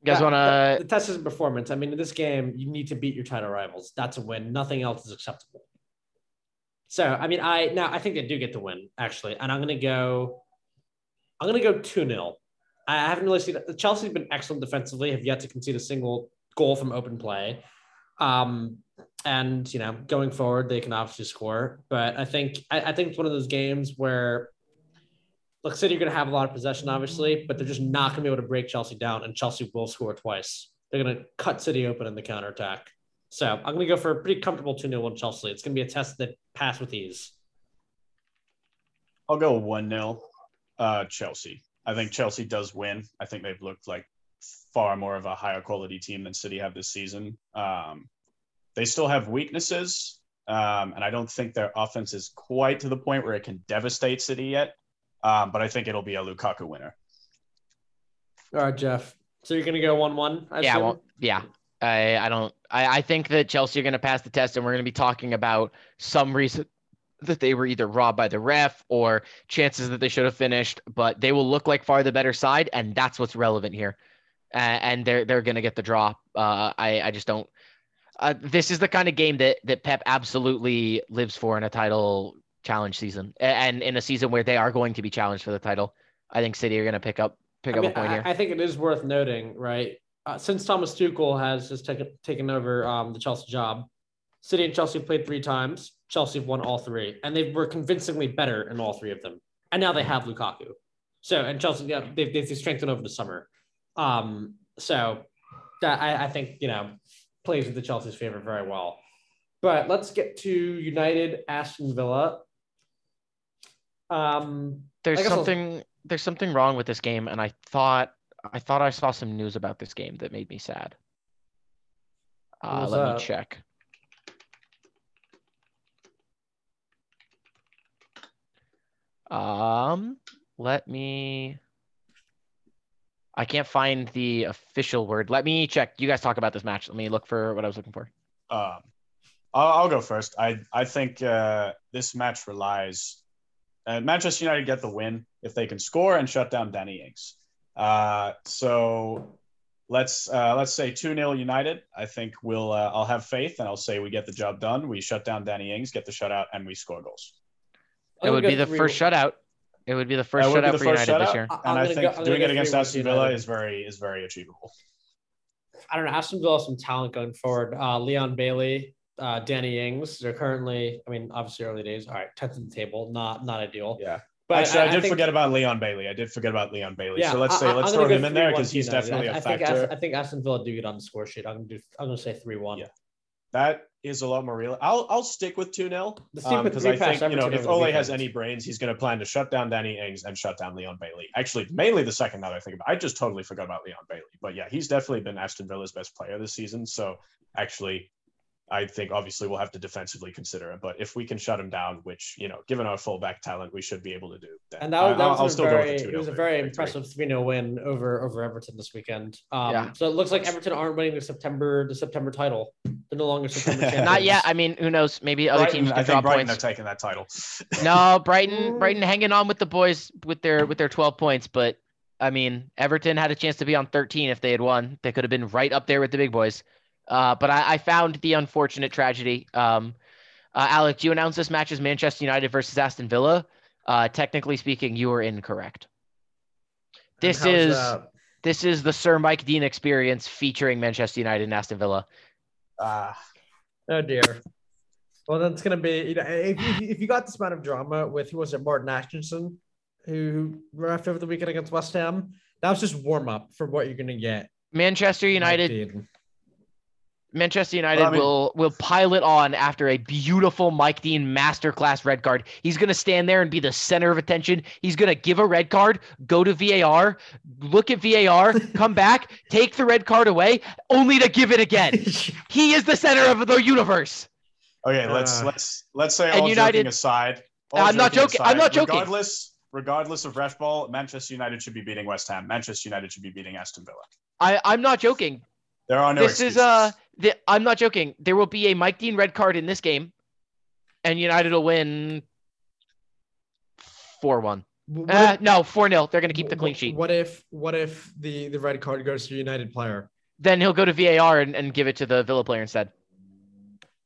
You guys Yeah, want to? the test isn't performance. I mean, in this game, you need to beat your title rivals. That's a win. Nothing else is acceptable. So, I mean, I now I think they do get the win actually, and I'm gonna go. I'm gonna go two 0 I haven't really seen Chelsea's been excellent defensively. Have yet to concede a single goal from open play. Um, and you know, going forward, they can obviously score. But I think I, I think it's one of those games where look, City are going to have a lot of possession, obviously, but they're just not going to be able to break Chelsea down, and Chelsea will score twice. They're going to cut City open in the counterattack. So I'm going to go for a pretty comfortable 2 0 on Chelsea. It's going to be a test that pass with ease. I'll go 1 0 uh, Chelsea. I think Chelsea does win. I think they've looked like far more of a higher quality team than City have this season. Um, they still have weaknesses, um, and I don't think their offense is quite to the point where it can devastate City yet. Um, but I think it'll be a Lukaku winner. All right, Jeff. So you're going to go 1 1? Yeah, well, yeah. I I don't. I I think that Chelsea are going to pass the test, and we're going to be talking about some reason that they were either robbed by the ref or chances that they should have finished, but they will look like far the better side, and that's what's relevant here. Uh, and they're they're going to get the draw. Uh, I I just don't. Uh, this is the kind of game that that Pep absolutely lives for in a title challenge season, and in a season where they are going to be challenged for the title. I think City are going to pick up pick I, up mean, a point I, here. I think it is worth noting, right? Uh, since Thomas Tuchel has just taken taken over um, the Chelsea job, City and Chelsea have played three times. Chelsea have won all three, and they were convincingly better in all three of them. And now they have Lukaku. So and Chelsea, yeah, they've, they've strengthened over the summer. Um, so that I, I think you know plays with the Chelsea's favor very well. But let's get to United Aston Villa. Um, there's guess I'll- something there's something wrong with this game and i thought i thought i saw some news about this game that made me sad uh, let that? me check um let me i can't find the official word let me check you guys talk about this match let me look for what i was looking for Um, I'll, I'll go first. I I think uh, this match relies. Uh, Manchester United get the win if they can score and shut down Danny Ings. Uh, so let's uh, let's say two 0 United. I think we'll uh, I'll have faith and I'll say we get the job done. We shut down Danny Ings, get the shutout, and we score goals. it would be the first shutout it would be the first That would be shutout the for first united this year And I think go- doing it against 3-1 Aston Villa United. is very is very achievable. I don't know. Aston Villa has some talent going forward. Uh, Leon Bailey, uh, Danny Ings. They're currently, I mean, obviously early days. All right, tenth in the table. Not not ideal. Yeah. But Actually, I, did think- forget about Leon Bailey. I did forget about Leon Bailey. Yeah, so let's say I- let's throw him in there because he's United. definitely I, a I think factor. Aston, I think Aston Villa do get on the score sheet. I'm gonna do. I'm gonna say three one. Yeah. That is a lot more real. I'll I'll stick with 2 0 The team with because three I think you know if Ole has any brains, he's going to plan to shut down Danny Ings and shut down Leon Bailey. Actually, mainly the second that I think about. I just totally forgot about Leon Bailey, but yeah, he's definitely been Aston Villa's best player this season. So actually, I think obviously we'll have to defensively consider it. But if we can shut him down, which you know, given our fullback talent, we should be able to do. Then And that was, I- that I'll, was I'll a still very, go with the 2 it was a very impressive 3 0 win over over Everton this weekend. Um, Yeah. So it looks like Everton aren't winning the September the September title. They're no longer September [laughs] champions. not yet i mean who knows maybe other Brighton, teams I can think drop Brighton points are taking that title. [laughs] No, Brighton, [laughs] Brighton hanging on with the boys with their with their 12 points, but I mean, Everton had a chance to be on 13 if they had won. They could have been right up there with the big boys. Uh, but I, I found the unfortunate tragedy. Um, uh, Alex, you announced this match as Manchester United versus Aston Villa. Uh, technically speaking, you are incorrect. This is this is the Sir Mike Dean experience featuring Manchester United and Aston Villa. Uh, Oh dear. Well, then it's gonna be you know if, if, you- if you got this amount of drama with who was it Martin Atkinson who left over the weekend against West Ham, that was just warm up for what you're gonna get. Manchester United. Manchester United Well, I mean- will will pile it on after a beautiful Mike Dean masterclass red card. He's going to stand there and be the center of attention. He's going to give a red card, go to VAR, look at VAR, [laughs] come back, take the red card away, only to give it again. [laughs] He is the center of the universe. Okay, let's Uh, let's let's say all United- joking aside. all I'm not joking- I'm not joking. Regardless, regardless of ref ball, Manchester United should be beating West Ham. Manchester United should be beating Aston Villa. I, I'm not joking. There are no this excuses. is uh the, I'm not joking. There will be a Mike Dean red card in this game, and United will win four one. Uh, no, four 0 They're gonna keep the clean sheet. What if what if the the red card goes to a United player? Then he'll go to VAR and, and give it to the Villa player instead.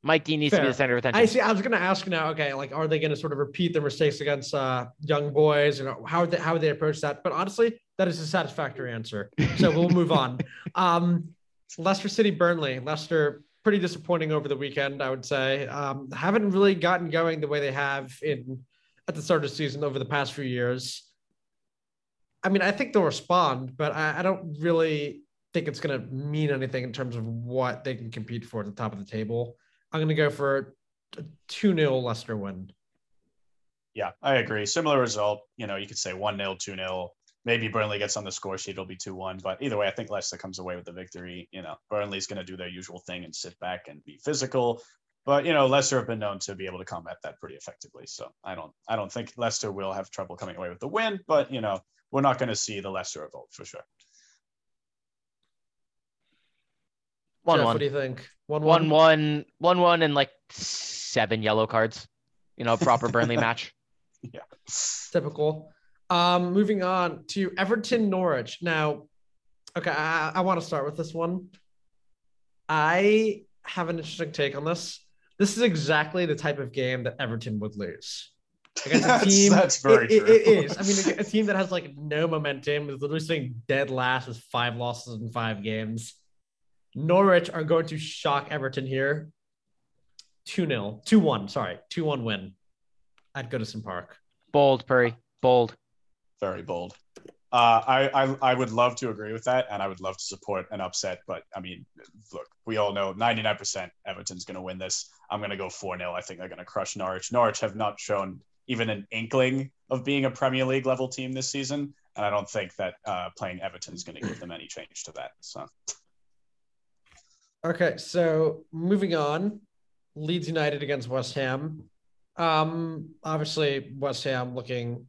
Mike Dean needs to be the center of attention. I see. I was going to ask now. Okay, like, are they going to sort of repeat their mistakes against uh, young boys, and how would they, how would they approach that? But honestly, that is a satisfactory answer. So we'll move on. [laughs] Um, Leicester City, Burnley. Leicester pretty disappointing over the weekend, I would say. Um, haven't really gotten going the way they have in at the start of the season over the past few years. I mean, I think they'll respond, but I, I don't really think it's going to mean anything in terms of what they can compete for at the top of the table. I'm going to go for a 2 0 Leicester win. Yeah, I agree. Similar result. You know, you could say 1 0, 2 0. Maybe Burnley gets on the score sheet, it'll be 2 1. But either way, I think Leicester comes away with the victory. You know, Burnley's going to do their usual thing and sit back and be physical. But, you know, Leicester have been known to be able to combat that pretty effectively. So I don't I don't think Leicester will have trouble coming away with the win. But, you know, we're not going to see the Leicester revolt for sure. One Jeff, one. What do you think? 1 one one one one and like seven yellow cards. You know, a proper Burnley [laughs] match. Yeah. Typical. Um, moving on to Everton Norwich. Now, okay, I, I want to start with this one. I have an interesting take on this. This is exactly the type of game that Everton would lose. Against a [laughs] That's- team, that's very it- it- true. it is. I mean, a, a team that has like no momentum, is literally sitting dead last with five losses in five games. Norwich are going to shock Everton here. 2 0, 2 1, sorry, 2 1 win at Goodison Park. Bold, Puri. Bold. Very bold. Uh, I, I I would love to agree with that, and I would love to support an upset. But I mean, look, we all know 99% Everton's going to win this. I'm going to go 4 0. I think they're going to crush Norwich. Norwich have not shown even an inkling of being a Premier League level team this season, and I don't think that uh, playing Everton is going to give them any change to that. So Okay, so moving on, Leeds United against West Ham. Um, obviously West Ham looking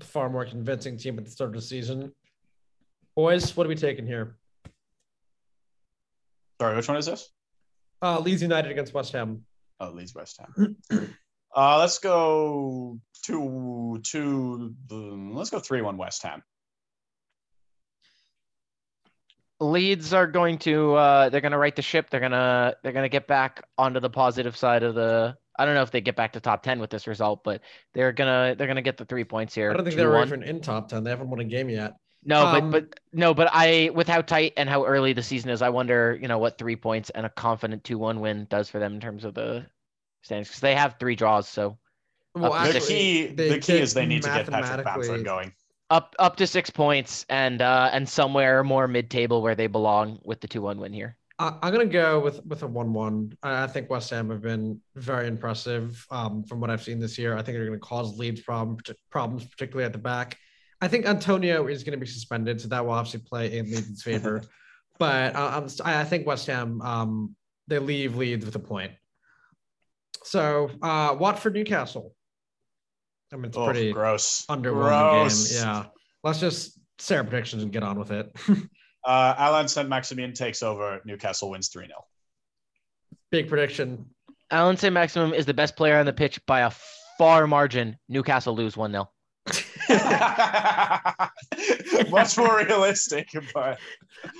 far more convincing team at the start of the season. Boys, what are we taking here? sorry, which one is this? Uh, Leeds United against West Ham. Oh, Leeds West Ham. [clears throat] uh, let's go two two. Let's go three one West Ham. Leeds are going to uh they're gonna right the ship. They're gonna they're gonna get back onto the positive side of the I don't know if they get back to top ten with this result, but they're gonna they're gonna get the three points here. I don't think they're 2-1. even in top ten. They haven't won a game yet. No, Um, but but no, but I with how tight and how early the season is, I wonder, you know, what three points and a confident two one win does for them in terms of the standings because they have three draws, so Well, Uh, The key, the key is they need to get Patrick mathematically- Bamford going. up up to six points and uh and somewhere more mid table where they belong with the two one win here. I- I'm gonna go with with a one-one. I I think West Ham have been very impressive um, from what I've seen this year. I think they're gonna cause Leeds problem problems, particularly at the back. I think Antonio is gonna be suspended, so that will obviously play in Leeds' favor. [laughs] but uh, I think West Ham um, they leave Leeds with a point. So uh, Watford Newcastle. I mean, it's Oh, pretty gross. underwhelming Gross. game. Yeah, let's just say our predictions and get on with it. [laughs] Uh, Alan St. Maximin takes over. Newcastle wins 3 0. Big prediction. Alan St. Maximin is the best player on the pitch by a far margin. Newcastle lose one 0 [laughs] Much more realistic, but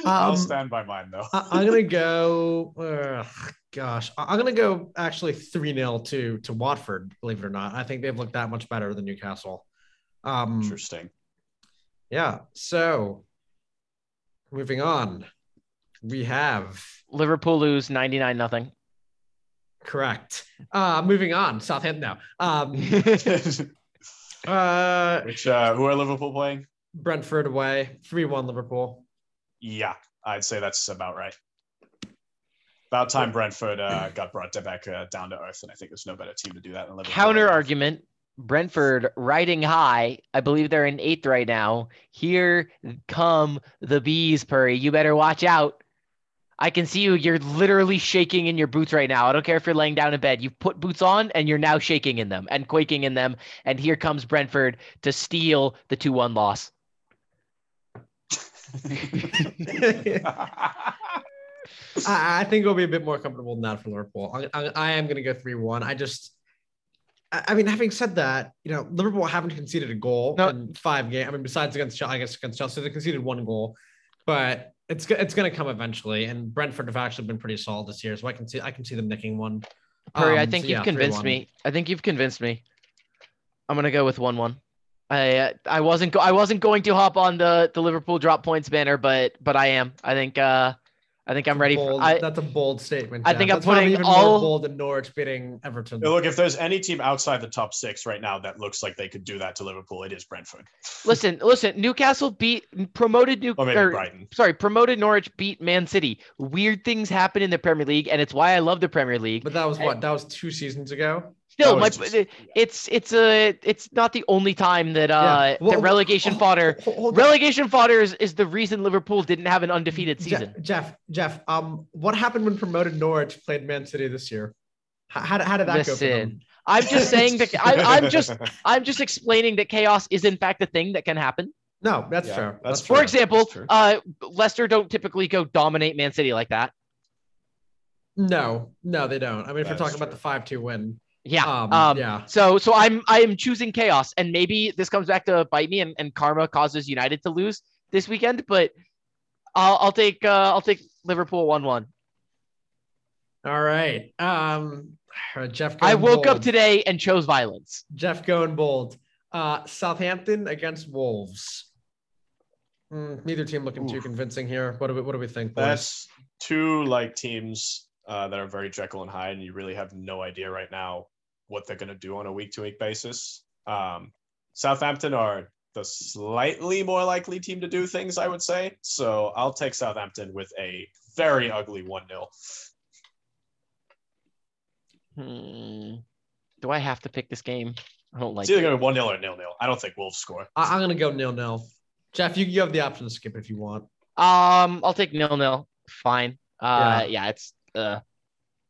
I'll Um, stand by mine though. I- I'm gonna go. ugh, gosh, I- I'm gonna go actually three 0 to to Watford. Believe it or not, I think they've looked that much better than Newcastle. Um, Interesting. yeah. So, moving on, we have Liverpool lose ninety nine nothing. correct. Uh, moving on, Southampton now. Um, [laughs] uh, Which uh, who are Liverpool playing? Brentford away, three one Liverpool. Yeah, I'd say that's about right. About time Brentford uh, got brought back uh, down to earth, and I think there's no better team to do that than Liverpool. Counter argument. Brentford riding high. I believe they're in eighth right now. Here come the bees, Puri. You better watch out. I can see you. You're literally shaking in your boots right now. I don't care if you're laying down in bed. You've put boots on and you're now shaking in them and quaking in them. And here comes Brentford to steal the 2 1 loss. [laughs] I, think it'll be a bit more comfortable than that for Liverpool. I, I, I am going to go 3 1. I just, I I mean, having said that, you know, Liverpool haven't conceded a goal No. in five games. I mean, besides against I guess against Chelsea, they conceded one goal, but it's it's going to come eventually. And Brentford have actually been pretty solid this year, so I can see I can see them nicking one. Hurry, I Um, think so you've yeah, convinced 3-1. me. I think you've convinced me. I'm gonna go with one one. I uh, I wasn't go- I wasn't going to hop on the the Liverpool drop points banner, but but I am. I think uh I think I'm ready. For, I, that's a bold statement. I Jeff. think I'm That's putting even all- more bold than Norwich beating Everton. Look, if there's any team outside the top six right now that looks like they could do that to Liverpool, it is Brentford. listen, listen. Newcastle beat promoted New Or maybe or, Brighton. sorry promoted Norwich beat Man City. Weird things happen in the Premier League, and it's why I love the Premier League. But that was what? That was two seasons ago. Still, That my, was just- it's it's a it's not the only time that uh Well, that relegation hold- fodder hold- hold relegation fodder is, is the reason Liverpool didn't have an undefeated Je- season. Jeff, Jeff, um, what happened when promoted Norwich played Man City this year? How, how, did- how did that go for them? Listen, I'm just saying that I, I'm just [laughs] I'm just explaining that chaos is in fact a thing that can happen. No, that's Yeah, fair. that's For True, example, that's uh, Leicester don't typically go dominate Man City like that. No, no, they don't. I mean, if we're is talking about the five-two win, Yeah. um, Um, yeah, So so I'm I am choosing chaos, and maybe this comes back to bite me, and, and karma causes United to lose this weekend. But I'll I'll take uh, I'll take Liverpool one one. all right. Um, Jeff, I going woke up today and chose violence. Jeff going bold. Uh, Southampton against Wolves. Mm, neither team looking too convincing here. What do we What do we think, boys? That's two like teams uh, that are very Jekyll and Hyde, and you really have no idea right now what they're going to do on a week to week basis. Um, Southampton are the slightly more likely team to do things, I would say. So I'll take Southampton with a very ugly 1 0. Hmm. Do I have to pick this game? I don't like It's either going to be 1 0 or 0 0. I don't think Wolves score. I, I'm gonna go nil-nil. Jeff, you, you have the option to skip if you want. Um, I'll take nil nil. Fine. Uh, yeah, it's uh,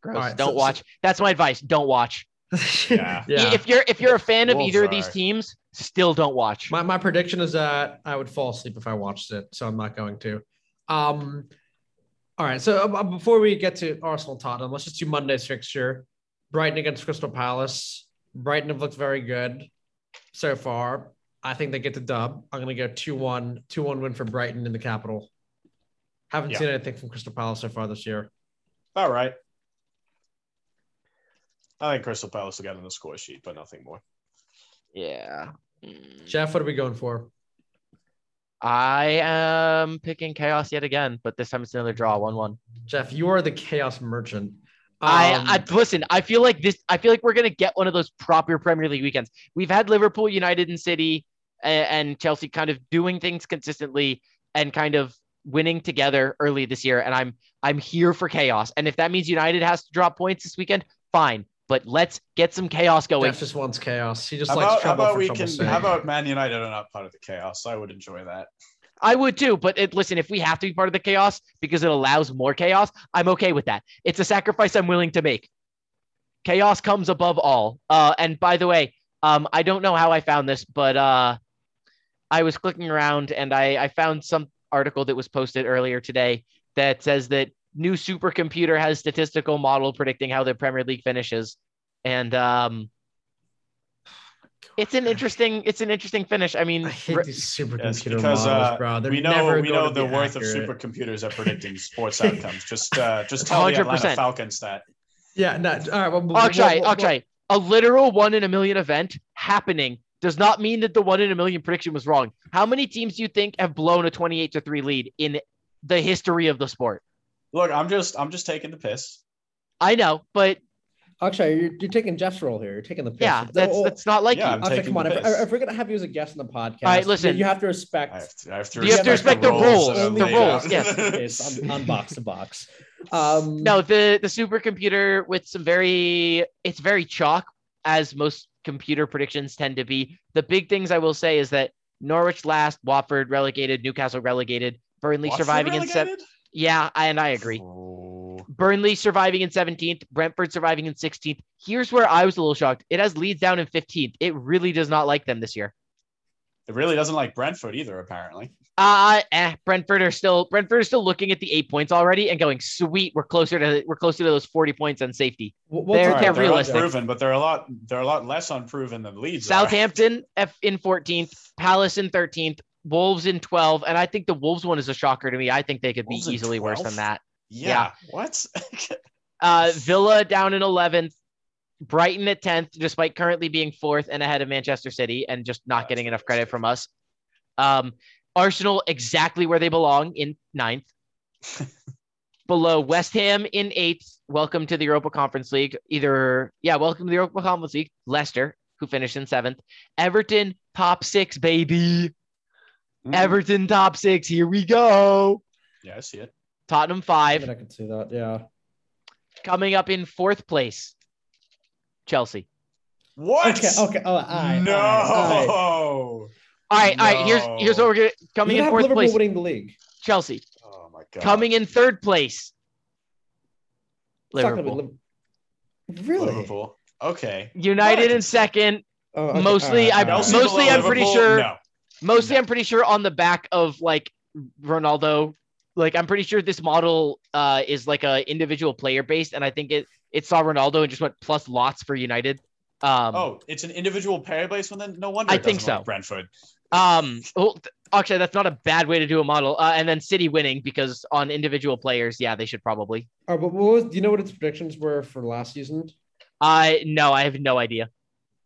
gross. All right, don't so- so- watch. That's my advice. Don't watch. [laughs] Yeah. yeah. If you're if you're a fan of Wolves either of these teams, still don't watch. My, my prediction is that I would fall asleep if I watched it, so I'm not going to. Um, all right. So uh, before we get to Arsenal Tottenham, let's just do Monday's fixture. Brighton against Crystal Palace. Brighton have looked very good so far. I think they get the dub. I'm going to go 2 1, 2 1 win for Brighton in the capital. Haven't Yeah. seen anything from Crystal Palace so far this year. All right. I think Crystal Palace will get on the score sheet, but nothing more. Yeah. Jeff, what are we going for? I am picking chaos yet again, but this time it's another draw, one one. Jeff, you are the chaos merchant. I, Um, I listen. I feel like this. I feel like we're gonna get one of those proper Premier League weekends. We've had Liverpool, United, and City, and, and Chelsea kind of doing things consistently and kind of winning together early this year. And I'm I'm here for chaos. And if that means United has to drop points this weekend, fine. But let's get some chaos going. Jeff just wants chaos. He just How likes about, how trouble about we can? sake. How about Man United are not part of the chaos? I would enjoy that. I would too, but it, listen, if we have to be part of the chaos because it allows more chaos, I'm okay with that. It's a sacrifice I'm willing to make. Chaos comes above all. Uh, and by the way, um, I don't know how I found this, but uh, I was clicking around and I, I found some article that was posted earlier today that says that new supercomputer has statistical model predicting how the Premier League finishes, and um, it's an interesting it's an interesting finish. I mean, I hate these supercomputer Yes, because models, uh, bro. They're we know never we know the worth accurate. of supercomputers at predicting [laughs] sports outcomes. Just uh, just tell the 100%. Atlanta Falcons that. Yeah, no. All right. Well, well, Akshay, well, well, Akshay, a literal one in a million event happening does not mean that the one in a million prediction was wrong. How many teams do you think have blown a 28 to 3 lead in the history of the sport? Look, I'm just I'm just taking the piss. I know, but Akshay, you're, you're taking Jeff's role here. You're taking the piss. yeah, that's Oh, that's not like Yeah, you. I'm Akshay, come on. If, if we're gonna have you as a guest on the podcast, right, listen. you have to respect. I have to, I have to You have to respect the rules, that are [laughs] the rules, yes. It's on, on box to box. Um, No, the the supercomputer with some very it's very chalk as most computer predictions tend to be. The big things I will say is that Norwich last, Watford relegated, Newcastle relegated, Burnley Watford surviving in seven. Relegated? Yeah, and I agree. Oh. Burnley surviving in 17th, Brentford surviving in 16th. Here's where I was a little shocked. It has Leeds down in 15th. It really does not like them this year. It really doesn't like Brentford either, apparently. Uh, eh, Brentford are still Brentford are still looking at the eight points already and going, sweet, we're closer to we're closer to those 40 points on safety. Wh- They're- what's- they're they're realistic. unproven, but they're a lot they're a lot less unproven than Leeds. are. Southampton F in 14th, Palace in 13th, Wolves in 12, and I think the Wolves one is a shocker to me. I think they could be Wolves in easily worse than that. Yeah. Yeah. What? [laughs] Uh, Villa down in 11th, Brighton at 10th, despite currently being fourth and ahead of Manchester City and just not That's getting enough credit from us. Um, Arsenal exactly where they belong in ninth. [laughs] Below West Ham in eighth. Welcome to the Europa Conference League. Either, yeah, welcome to the Europa Conference League. Leicester, who finished in seventh. Everton, top six, baby. Mhm. Everton, top six. Here we go. Yeah, I see it. Tottenham, five. mean, I can see that. Yeah. Coming up in fourth place, Chelsea. What? Okay. Okay. Oh, all right, no. all right, all right. All right, all right. Here's here's what we're gonna coming in fourth Liverpool place. winning the league. Chelsea Oh my god. coming in third place. It's not gonna be Liverpool. Really? Liverpool. Okay. United What? in second. Oh, okay, Mostly, all right, I- all right. Mostly I'm pretty sure- No. Mostly, No. I'm pretty sure on the back of like Ronaldo. Like I'm pretty sure this model uh, is like a individual player based, and I think it it saw Ronaldo and just went plus lots for United. Um, Oh, it's an individual player based one. Then no wonder. I think so. Brentford. Um, well, th- actually, that's not a bad way to do a model. Uh, and then City winning because on individual players, yeah, they should probably. Oh, but what was? Do you know what its predictions were for last season? I no, I have no idea.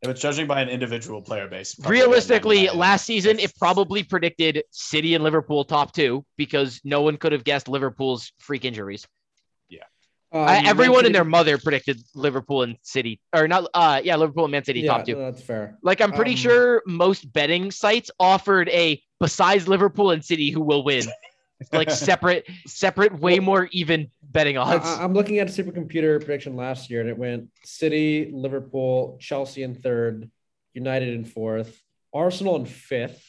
If it's judging by an individual player base. Realistically, last season it probably predicted City and Liverpool top two because no one could have guessed Liverpool's freak injuries. Um, I- everyone Man and their mother predicted Liverpool and City, or not. Uh, yeah, Liverpool and Man City Yeah, top two. that's fair. Like I'm pretty um, sure most betting sites offered a besides Liverpool and City who will win, [laughs] like separate, separate, way more even betting odds. I- I'm looking at a supercomputer prediction last year, and it went City, Liverpool, Chelsea in third, United in fourth, Arsenal in fifth,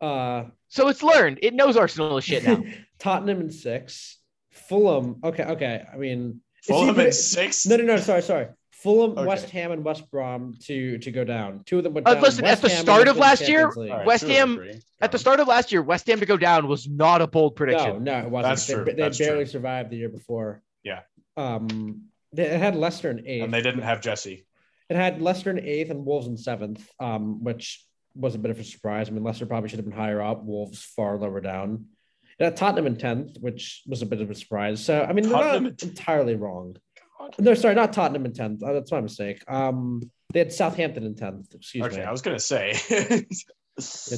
uh, so it's learned. It knows Arsenal is shit now. [laughs] Tottenham in six, Fulham. Okay, okay. I mean, Fulham even- in sixth. No, no, no. Sorry, sorry. Fulham, Okay. West Ham, and West Brom to to go down. Two of them went Uh, down. listen, at the Ham start of last year, Champions League. All right, West Ham- At the start of last year, West Ham to go down was not a bold prediction. No, no, it wasn't. That's they, true, They that's barely true. survived the year before. Yeah. Um, they it had Leicester in eighth. and they didn't have Jesse. It had Leicester in eighth and Wolves in seventh, um, which was a bit of a surprise. I mean, Leicester probably should have been higher up. Wolves far lower down. It had Tottenham in tenth, which was a bit of a surprise. So I mean, they're not in- entirely wrong. No, sorry, not Tottenham in tenth. Uh, that's my mistake. Um, they had Southampton in tenth. Excuse Okay, me. I was gonna say. [laughs] I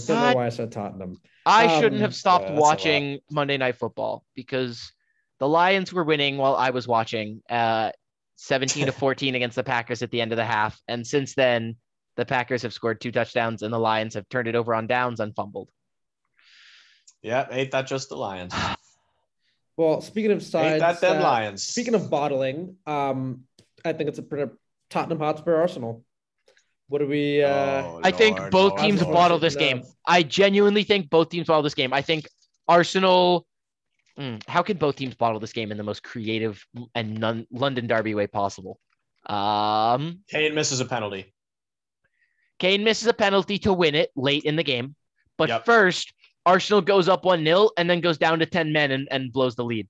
don't know why I said Tottenham. I Um, shouldn't have stopped yeah, that's a lot. watching Monday Night Football because the Lions were winning while I was watching, uh, 17 to [laughs] 14 against the Packers at the end of the half. And since then, the Packers have scored two touchdowns and the Lions have turned it over on downs and fumbled. yeah, ain't that just the Lions? [sighs] [laughs] Well, speaking of Ain't sides, that them uh, Lions? Speaking of bottling, um, I think it's a pretty Tottenham Hotspur Arsenal. What do we? Uh, Oh, I think Lord, both Lord, teams Lord. bottle this No. game. I genuinely think both teams bottle this game. I think Arsenal. Mm, how can both teams bottle this game in the most creative and non- London Derby way possible? Um, Kane misses a penalty. Kane misses a penalty to win it late in the game. But Yep. first, Arsenal goes up 1 0 and then goes down to 10 men and, and blows the lead.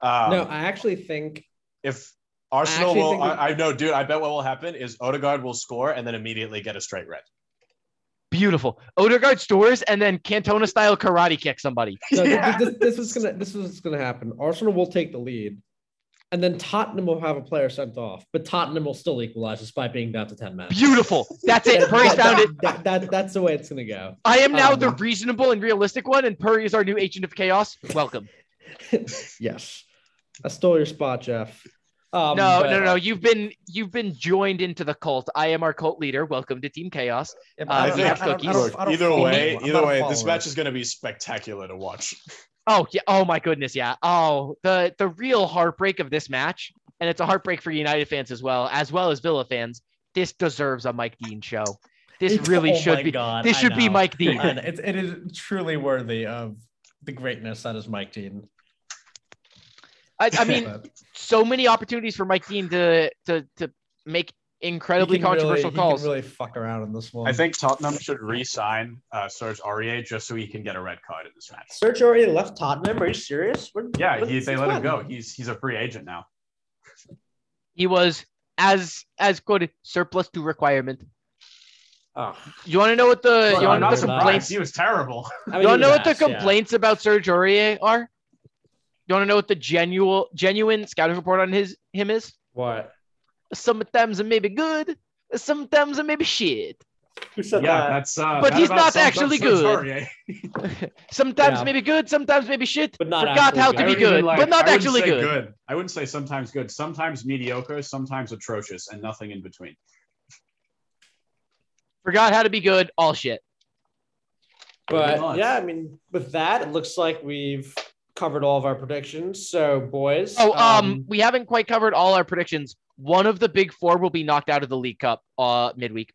Um, no, I actually think if Arsenal actually will, think that- I, I know, dude. I bet what will happen is Odegaard will score and then immediately get a straight red. Beautiful. Odegaard stores and then Cantona style karate kick somebody. no, [laughs] Yeah. this, this is gonna this is gonna happen. Arsenal will take the lead, and then Tottenham will have a player sent off, but Tottenham will still equalize despite being down to ten men. Beautiful. That's it. [laughs] That- Puri's that- found it. That, that, that's the way it's gonna go. I am now the Um, reasonable and realistic one, and Puri is our new agent of chaos. Welcome. [laughs] yes, I stole your spot, Jeff. Um, no, but- no, no. You've been you've been joined into the cult. I am our cult leader. Welcome to Team Chaos. Uh, I I think have I don't- I cookies. don't- either way, either way, this match is going to be spectacular to watch. [laughs] Oh yeah. Oh my goodness. Yeah. Oh, the the real heartbreak of this match, and it's a heartbreak for United fans as well, as well as Villa fans. This deserves a Mike Dean show. This It's- really oh should be. God, this I should be. Mike Dean. It's, it is truly worthy of the greatness that is Mike Dean. I, I mean, [laughs] so many opportunities for Mike Dean to to to make incredibly He can really- controversial he calls. Can really fuck around in this one. I think Tottenham should re-sign uh, Serge Aurier just so he can get a red card in this match. Serge already left Tottenham. Are you serious? Where- Yeah, he, they since let him go. He's he's a free agent now. He was as as quoted surplus to requirement. Oh, You want to know what the Well, you want to know the complaints? He was terrible. I mean, You want to know was what the ass, yeah. complaints about Serge Aurier are? You want to know what the genuine genuine scouting report on his him is? What? Sometimes it may be good, sometimes it may be shit. Yeah, that? that's. Uh, But that he's not actually Serge good. Aurier. [laughs] Sometimes Yeah. maybe good, sometimes maybe shit. But not Forgot how good. to be good, like- but not I wouldn't actually say good. I wouldn't say sometimes good. Sometimes mediocre. Sometimes atrocious, and nothing in between. Forgot how to be good, all shit. But yeah, I mean, with that, it looks like we've covered all of our predictions. So, boys. Oh, um, we haven't quite covered all our predictions. One of the big four will be knocked out of the League Cup uh midweek.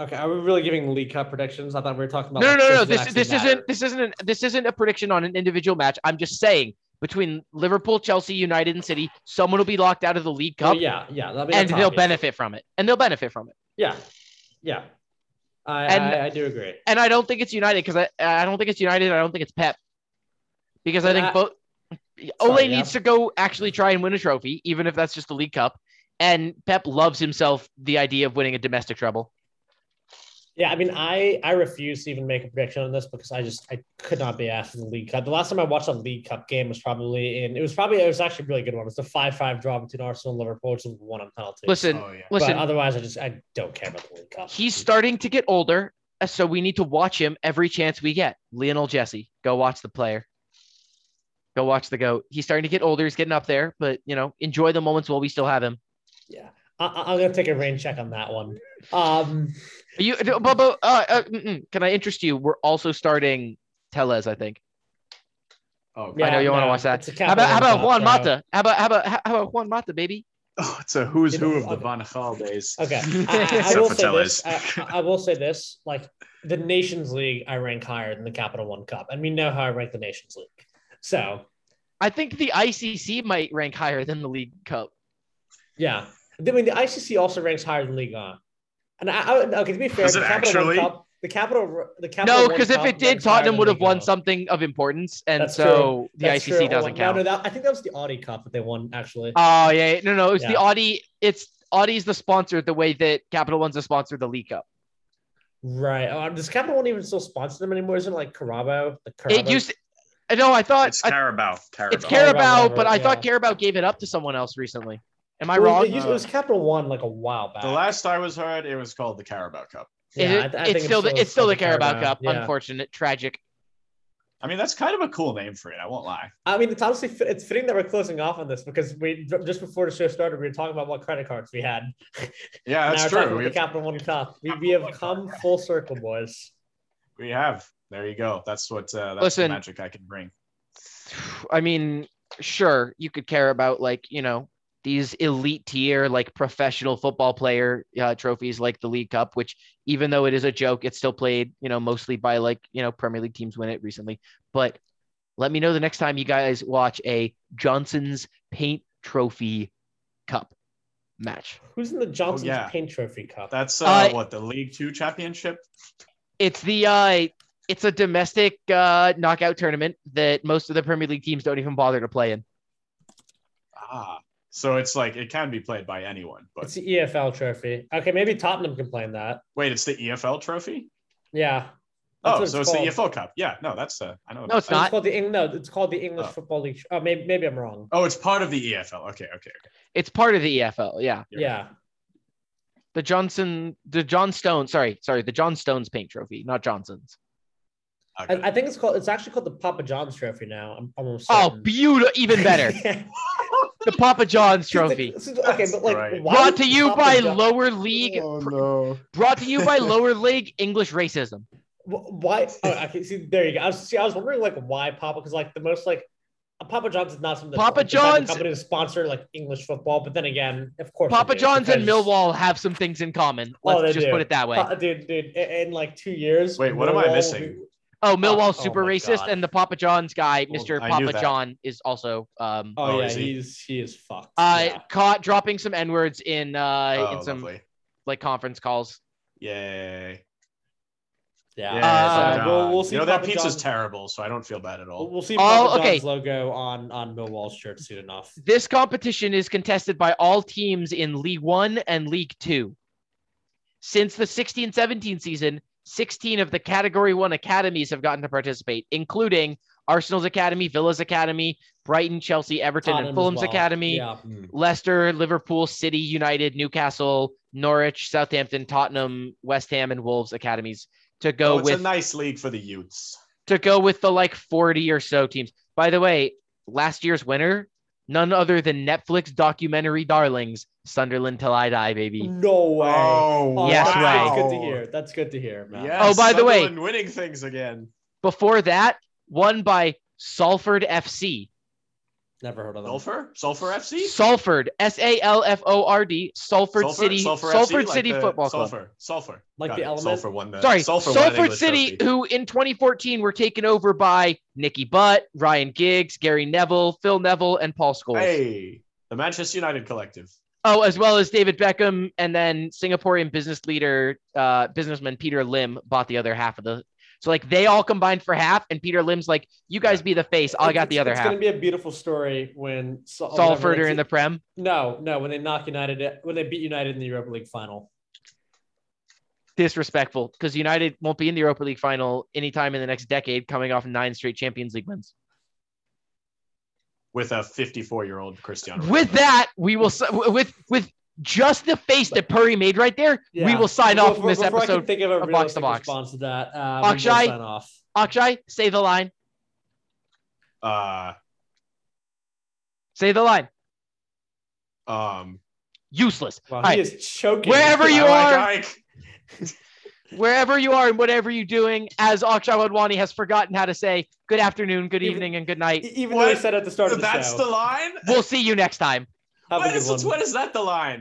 okay. Are we really giving League Cup predictions? I thought we were talking about. No, like, no, no, no. This this matter. isn't this isn't an, this isn't a prediction on an individual match. I'm just saying between Liverpool, Chelsea, United, and City, someone will be locked out of the League Well, Cup, yeah, yeah. Mean, and they'll benefit from it. And they'll benefit from it. Yeah, yeah. I, And- I, I do agree. And I don't think it's United because I I don't think it's United. I don't think it's Pep because I think I- both. Ole yeah. needs to go actually try and win a trophy, even if that's just the League Cup. And Pep loves himself the idea of winning a domestic treble. Yeah, I mean, I I refuse to even make a prediction on this because I just I could not be asked in the League Cup. The last time I watched a League Cup game was probably in. It was probably it was actually a really good one. It was the five five draw between Arsenal and Liverpool, which was one on penalty. Listen, oh yeah. but listen. otherwise, I just I don't care about the League Cup. He's starting to get older, so we need to watch him every chance we get. Lionel Jesse, go watch the player. Go watch the goat. He's starting to get older. He's getting up there, but you know, enjoy the moments while we still have him. Yeah, I, I- I'm gonna take a rain check on that one. Um, Are You, uh, but, but, uh, uh, can I interest you? We're also starting Telles, I think. Oh, I know you wanna watch that. it's How about how about Juan Cup. Mata? How about how about how about Juan Mata, baby? oh, it's a who's You who of the okay. Van Gaal days. Okay, [laughs] I, I- I will say this. I, I will say this: like the Nations League, I rank higher than the Capital One Cup, and we know how I rank the Nations League. So I think the ICC might rank higher than the League Cup. Yeah, I mean the ICC also ranks higher than Ligue 1. And I, I okay to be fair, Does the Capital actually? Cup, the Capital, the Capital. No, because if it did, Tottenham would have won something of importance, and That's so the That's ICC true. doesn't Oh, count. No, no, that, I think that was the Audi Cup that they won actually. Oh yeah, no, no, it was the Audi. It's Audi's the sponsor, the way that Capital One's the sponsor of the League Cup. right. Uh, does Capital One even still sponsor them anymore? Isn't it like Carabao? The Carabao? It used. To, no, I thought It's Carabao. Carabao. it's right, Carabao, but I right, thought. Carabao gave it up to someone else recently. Am I Well, wrong? It, used, it was Capital One like a while back. The last I was heard, it was called the Carabao Cup. Yeah, it- I th- I think it's still the it's still the Carabao Cup. Yeah. Unfortunate, tragic. I mean, that's kind of a cool name for it. I won't lie. I mean, it's honestly it's fitting that we're closing off on this because we just before the show started, we were talking about what credit cards we had. [laughs] Yeah, that's true. about We, the Capital One Cup. We, we have come full circle, boys. we have. There you go. That's what. Uh, that's Listen. the magic I can bring. I mean, sure, you could care about like you know these elite tier like professional football player uh, trophies like the League Cup, which even though it is a joke, it's still played you know mostly by like you know Premier League teams win it recently. But let me know the next time you guys watch a Johnson's Paint Trophy Cup match. Who's in the Johnson's yeah. Paint Trophy Cup? That's uh, Uh, what the League Two championship. It's the uh, it's a domestic uh, knockout tournament that most of the Premier League teams don't even bother to play in. Ah, so it's like it can be played by anyone. But It's the EFL Trophy. Okay, maybe Tottenham can play in that. wait, it's the EFL trophy. Yeah. That's Oh, what so it's it's the. EFL Cup. Yeah, no, that's uh, I know. No, it's that. Oh, not. It's called the Eng- no. It's called the English Oh. Football League. Oh, maybe maybe I'm wrong. Oh, it's part of the EFL. Okay, okay, okay. It's part of the EFL. Yeah. You're Yeah. The Johnson, the John Stone, sorry, sorry, the John Stones paint trophy, not Johnson's. Okay. I, I think it's called. It's actually called the Papa John's Trophy now. I'm almost. Oh, beautiful, even better. [laughs] the Papa John's trophy. okay, but like, Right. Brought to you Papa by John- lower league. oh no. Brought to you by [laughs] lower league English racism. Why? Oh, okay, see, there you go. I was see. I was wondering like why Papa, because like the most like. Papa John's is not something Papa like, the John's- company to sponsor like English football, but then again, of course, Papa do, John's and Millwall have some things in common. Oh, Let's they just do. put it that way. Pa- dude, dude, in, in like two years. Wait, what am I Millwall will missing? Be- Oh, Millwall's oh super my racist, God. and the Papa John's guy, Well, Mr. I Papa. John, is also um Oh, Oh, yeah, is he? he's he is fucked. uh yeah. caught dropping some n words in uh Oh, in some lovely. like conference calls. Yay. yeah. Yeah, Uh, so, we'll, we'll see. you know, that pizza's John's- terrible, so I don't feel bad at We'll, all. we'll see Oh, Papa okay. John's logo on on Millwall's shirt soon enough. This competition is contested by all teams in League One and League Two. Since the 16 17 season, 16 of the Category 1 academies have gotten to participate, including Arsenal's Academy, Villa's Academy, Brighton, Chelsea, Everton, Tottenham and Fulham's well. Academy, Yeah. Leicester, Liverpool, City, United, Newcastle, Norwich, Southampton, Tottenham, West Ham, and Wolves academies to go Oh, it's with a nice league for the youths. to go with the like 40 or so teams. By the way, last year's winner, none other than Netflix documentary darlings, Sunderland Till I Die, baby. No way. Oh, oh Yes that's, way. That's good to hear. That's good to hear, man. Yes, Oh, by the way- winning things again. Before that, won by Salford FC. Never heard of them. Sulfur? Sulfur FC? Salford, S A L F O R D, Salford City, Sulfur Salford FC, City like the Football Club. Sulfur. Sulfur. Like Got the it. element? Sulfur won the Sorry, Sulfur Salford City, trophy. who in 2014 were taken over by Nicky Butt, Ryan Giggs, Gary Neville, Phil Neville, and Paul Scholes. Hey, the Manchester United collective. Oh, as well as David Beckham, and then Singaporean business leader, uh, businessman Peter Lim bought the other half of the. So like they all combined for half, and Peter Lim's like, "You guys be the face. I got the other It's half." It's gonna be a beautiful story when Sal- Salford whenever are in the Prem. No, no, when they knock United, when they beat United in the Europa League final. Disrespectful, because United won't be in the Europa League final anytime in the next decade, coming off nine straight Champions League wins. with a 54 year old Cristiano. With that, we will with with just the face that Puri made right there, we will sign Before- off from this before I can episode. think of a of Box to Box. response to that. Uh, we Akshay? sign off. Akshay, say the line. Uh, Say the line. um, Useless. Wow, he right. is choking. Wherever you I are, like [laughs] wherever you are and whatever you're doing, as Akshay Wadhwani has forgotten how to say good afternoon, good Even- evening, and good night. Even though he said at the start of the That's show. the line. We'll see you next time. Have a When good is, one. when is that the line?